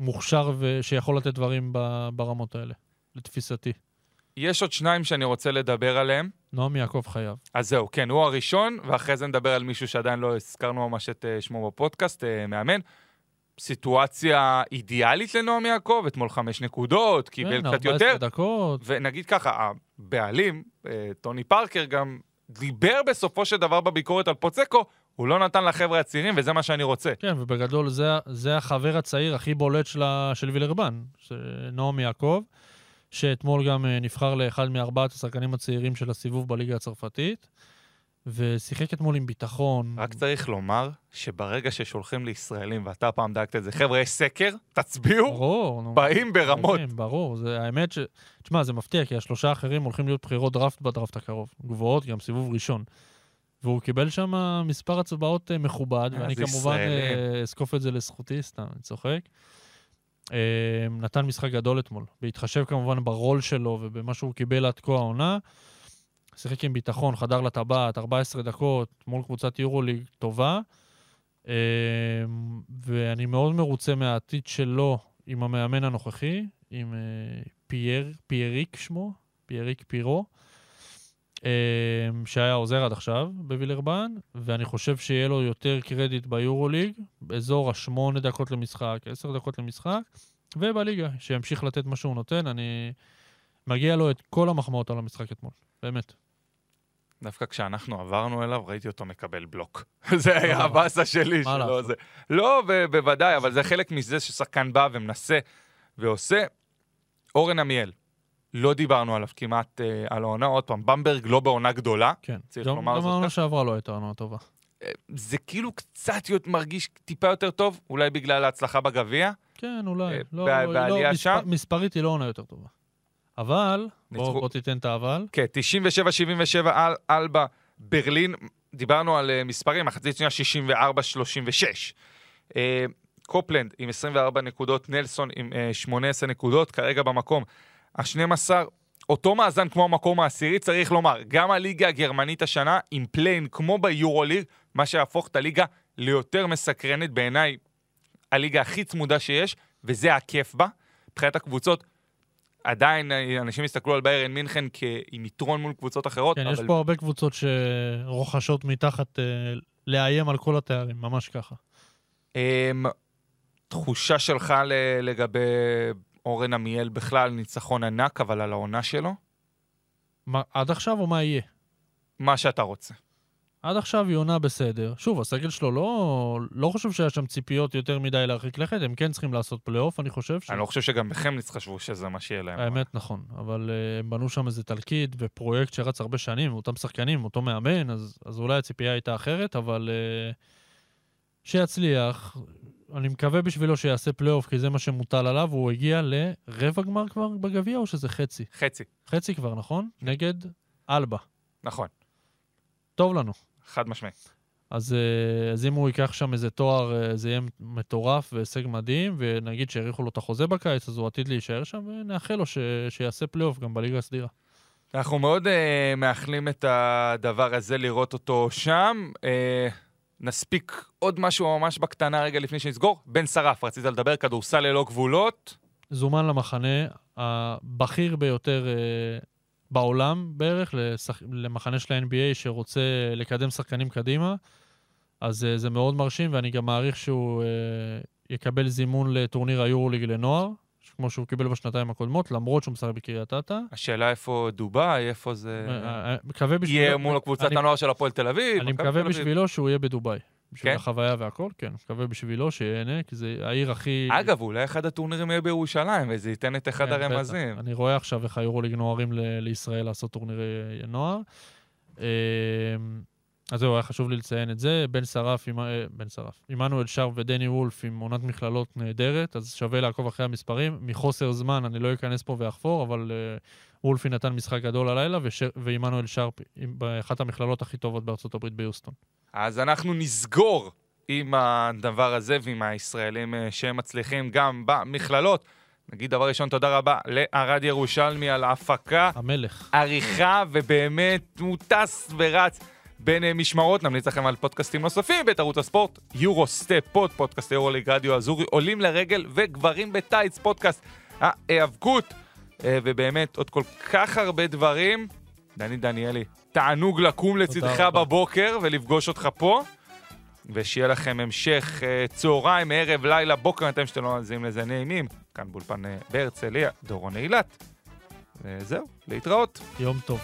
מוכשר ושיכול לתת דברים ב, ברמות האלה, לתפיסתי. יש עוד שניים שאני רוצה לדבר עליהם. נועם יעקב חייב. אז זהו, כן, הוא הראשון, ואחרי זה נדבר על מישהו שעדיין לא הזכרנו ממש את אה, שמו בפודקאסט, אה, מאמן. סיטואציה אידיאלית לנועם יעקב, אתמול חמש נקודות, קיבל כן, קצת 14 יותר. דקות. ונגיד ככה, הבעלים, אה, טוני פארקר, גם דיבר בסופו של דבר בביקורת על פוצקו, הוא לא נתן לחבר'ה הצעירים, וזה מה שאני רוצה. כן, ובגדול זה, זה החבר הצעיר הכי בולט שלה, של וילרבן, נועם יעקב, שאתמול גם אה, נבחר לאחד מארבעת השחקנים הצעירים של הסיבוב בליגה הצרפתית, ושיחק אתמול עם ביטחון. רק צריך לומר שברגע ששולחים לישראלים, ואתה פעם דאגת את זה, חבר'ה, יש סקר, תצביעו, ברור, נו. באים ברמות. ברור, ברור, זה האמת ש... תשמע, זה מפתיע, כי השלושה האחרים הולכים להיות בחירות דראפט בדראפט הקרוב. גבוהות, גם סיבוב ראשון. והוא קיבל שם מספר הצבעות אה, מכובד, אה, ואני כמובן. אה, אזקוף את זה לזכותי, סתם, אני צוחק. נתן משחק גדול אתמול, בהתחשב כמובן ברול שלו ובמה שהוא קיבל עד כה העונה. שיחק עם ביטחון, חדר לטבעת, 14 דקות, מול קבוצת יורוליג טובה. אה, ואני מאוד מרוצה מהעתיד שלו עם המאמן הנוכחי, עם אה, פייר, פייריק שמו, פייריק פופה, אה, שהיה עוזר עד עכשיו בווילרבן, ואני חושב שיהיה לו יותר קרדיט ביורוליג, באזור השמונה דקות למשחק, עשר דקות למשחק, ובליגה, שימשיך לתת מה שהוא נותן. אני... מגיע לו את כל המחמאות על המשחק אתמול, באמת. דווקא כשאנחנו עברנו אליו, ראיתי אותו מקבל בלוק. זה היה הבאסה שלי לעשות? זה. לא, בוודאי, אבל זה חלק מזה ששחקן בא ומנסה ועושה. אורן עמיאל, לא דיברנו עליו כמעט אה, על העונה, עוד פעם, במברג לא בעונה גדולה. כן. צריך גם לומר גם זאת העונה כך. שעברה לא הייתה עונה טובה. אה, זה כאילו קצת מרגיש טיפה יותר טוב, אולי בגלל ההצלחה בגביע. כן, אולי. אה, לא, לא, בעלייה לא, שם? מספרית היא לא עונה יותר טובה. אבל, בוא, ניצחו- בוא תיתן את האבל. כן, 97-77 על אלבה, ברלין, דיברנו על uh, מספרים, מחצית שנייה 64-36. Uh, קופלנד עם 24 נקודות, נלסון עם uh, 18 נקודות, כרגע במקום ה-12. אותו מאזן כמו המקום העשירי, צריך לומר, גם הליגה הגרמנית השנה עם פליי אין כמו ביורוליג, מה שיהפוך את הליגה ליותר מסקרנת בעיניי, הליגה הכי צמודה שיש, וזה הכיף בה. מבחינת הקבוצות, עדיין אה, אנשים יסתכלו על ביירן מינכן כ- עם יתרון מול קבוצות אחרות, כן, אבל יש פה הרבה קבוצות שרוכשות מתחת אה, לאיים על כל התארים, ממש ככה. אמ, תחושה שלך לגבי אורן עמיאל בכלל, ניצחון ענק, אבל על העונה שלו, מה, עד עכשיו או מה יהיה? מה שאתה רוצה. עד עכשיו היא עונה בסדר. שוב, הסגל שלו לא, לא חושב שהיה שם ציפיות יותר מדי להרחיק לכת, הם כן צריכים לעשות פלייאוף, אני חושב. ש... אני לא חושב שגם בחמליץ חשבו שזה מה שיהיה להם. האמת, נכון. אבל uh, הם בנו שם איזה תלקיד ופרויקט שרץ הרבה שנים, אותם שחקנים, אותו מאמן, אז, אז אולי הציפייה הייתה אחרת, אבל uh, שיצליח. אני מקווה בשבילו שיעשה פלייאוף, כי זה מה שמוטל עליו. הוא הגיע לרבע גמר כבר בגביע, או שזה חצי? חצי, חצי כבר, נכון? נגד אלבה. נכון, טוב לנו. חד משמעי. אז, אה, אז אם הוא ייקח שם איזה תואר, אה, זה יהיה מטורף והישג מדהים, ונגיד שהאריכו לו את החוזה בקיץ, אז הוא עתיד להישאר שם, ונאחל לו ש... שיעשה פלייאוף גם בליגה הסדירה. אנחנו מאוד uh, מאחלים את הדבר הזה, לראות אותו שם. Uh, נספיק עוד משהו ממש בקטנה רגע לפני שנסגור. בן שרף, רצית לדבר, כדורסל ללא גבולות. זומן למחנה הבכיר ביותר uh, בעולם בערך, לשח... למחנה של ה-NBA שרוצה לקדם שחקנים קדימה. אז uh, זה מאוד מרשים, ואני גם מעריך שהוא uh, יקבל זימון לטורניר היורוליג לנוער, כמו שהוא קיבל בשנתיים הקודמות, למרות שהוא משחק בקריית אתא. השאלה איפה דובאי, איפה זה... אה, מקווה בשבילו... יהיה מול קבוצת אני- הנוער של הפועל תל אביב. אני מקווה. בשבילו שהוא יהיה בדובאי. בשביל כן? החוויה והכל, כן. מקווה בשבילו שיהנה, כי זה העיר הכי... אגב, אולי אחד הטורנירים יהיה בירושלים, וזה ייתן את אחד כן, בטח. הרמזים. אני רואה עכשיו איך היורוליג נוערים ל- לישראל לעשות טורנירי נוער. אמ, אז זהו, היה חשוב לי לציין את זה. בן שרף, עם- אה, בן שרף, עמנואל שרף ודני וולף עם עונת מכללות נהדרת, אז שווה לעקוב אחרי המספרים. מחוסר זמן אני לא אכנס פה ואחפור, אבל אה, וולפי נתן משחק גדול הלילה, וש- ועמנואל שרף באחת המכללות הכי טובות בארצות הברית ביוסטון. אז אנחנו נסגור עם הדבר הזה ועם הישראלים אה, שהם מצליחים גם במכללות. נגיד דבר ראשון, תודה רבה לערד ירושלמי על ההפקה, המלך. עריכה, ובאמת הוא טס ורץ בין אה, משמרות. נמליץ לכם על פודקאסטים נוספים מבית ערוץ הספורט, יורו סטפ פוד, פודקאסט יורוליג רדיו אזורי, עולים לרגל וגברים בטייץ, פודקאסט ההיאבקות, אה, ובאמת עוד כל כך הרבה דברים. דני דניאלי, תענוג לקום לצדך. בבוקר ולפגוש אותך פה. ושיהיה לכם המשך אה, צהריים, ערב, לילה, בוקר, אתם שאתם לא מאזינים לזה נעימים. כאן באולפן אה, בהרצליה, דורון אילת. וזהו, להתראות. יום טוב.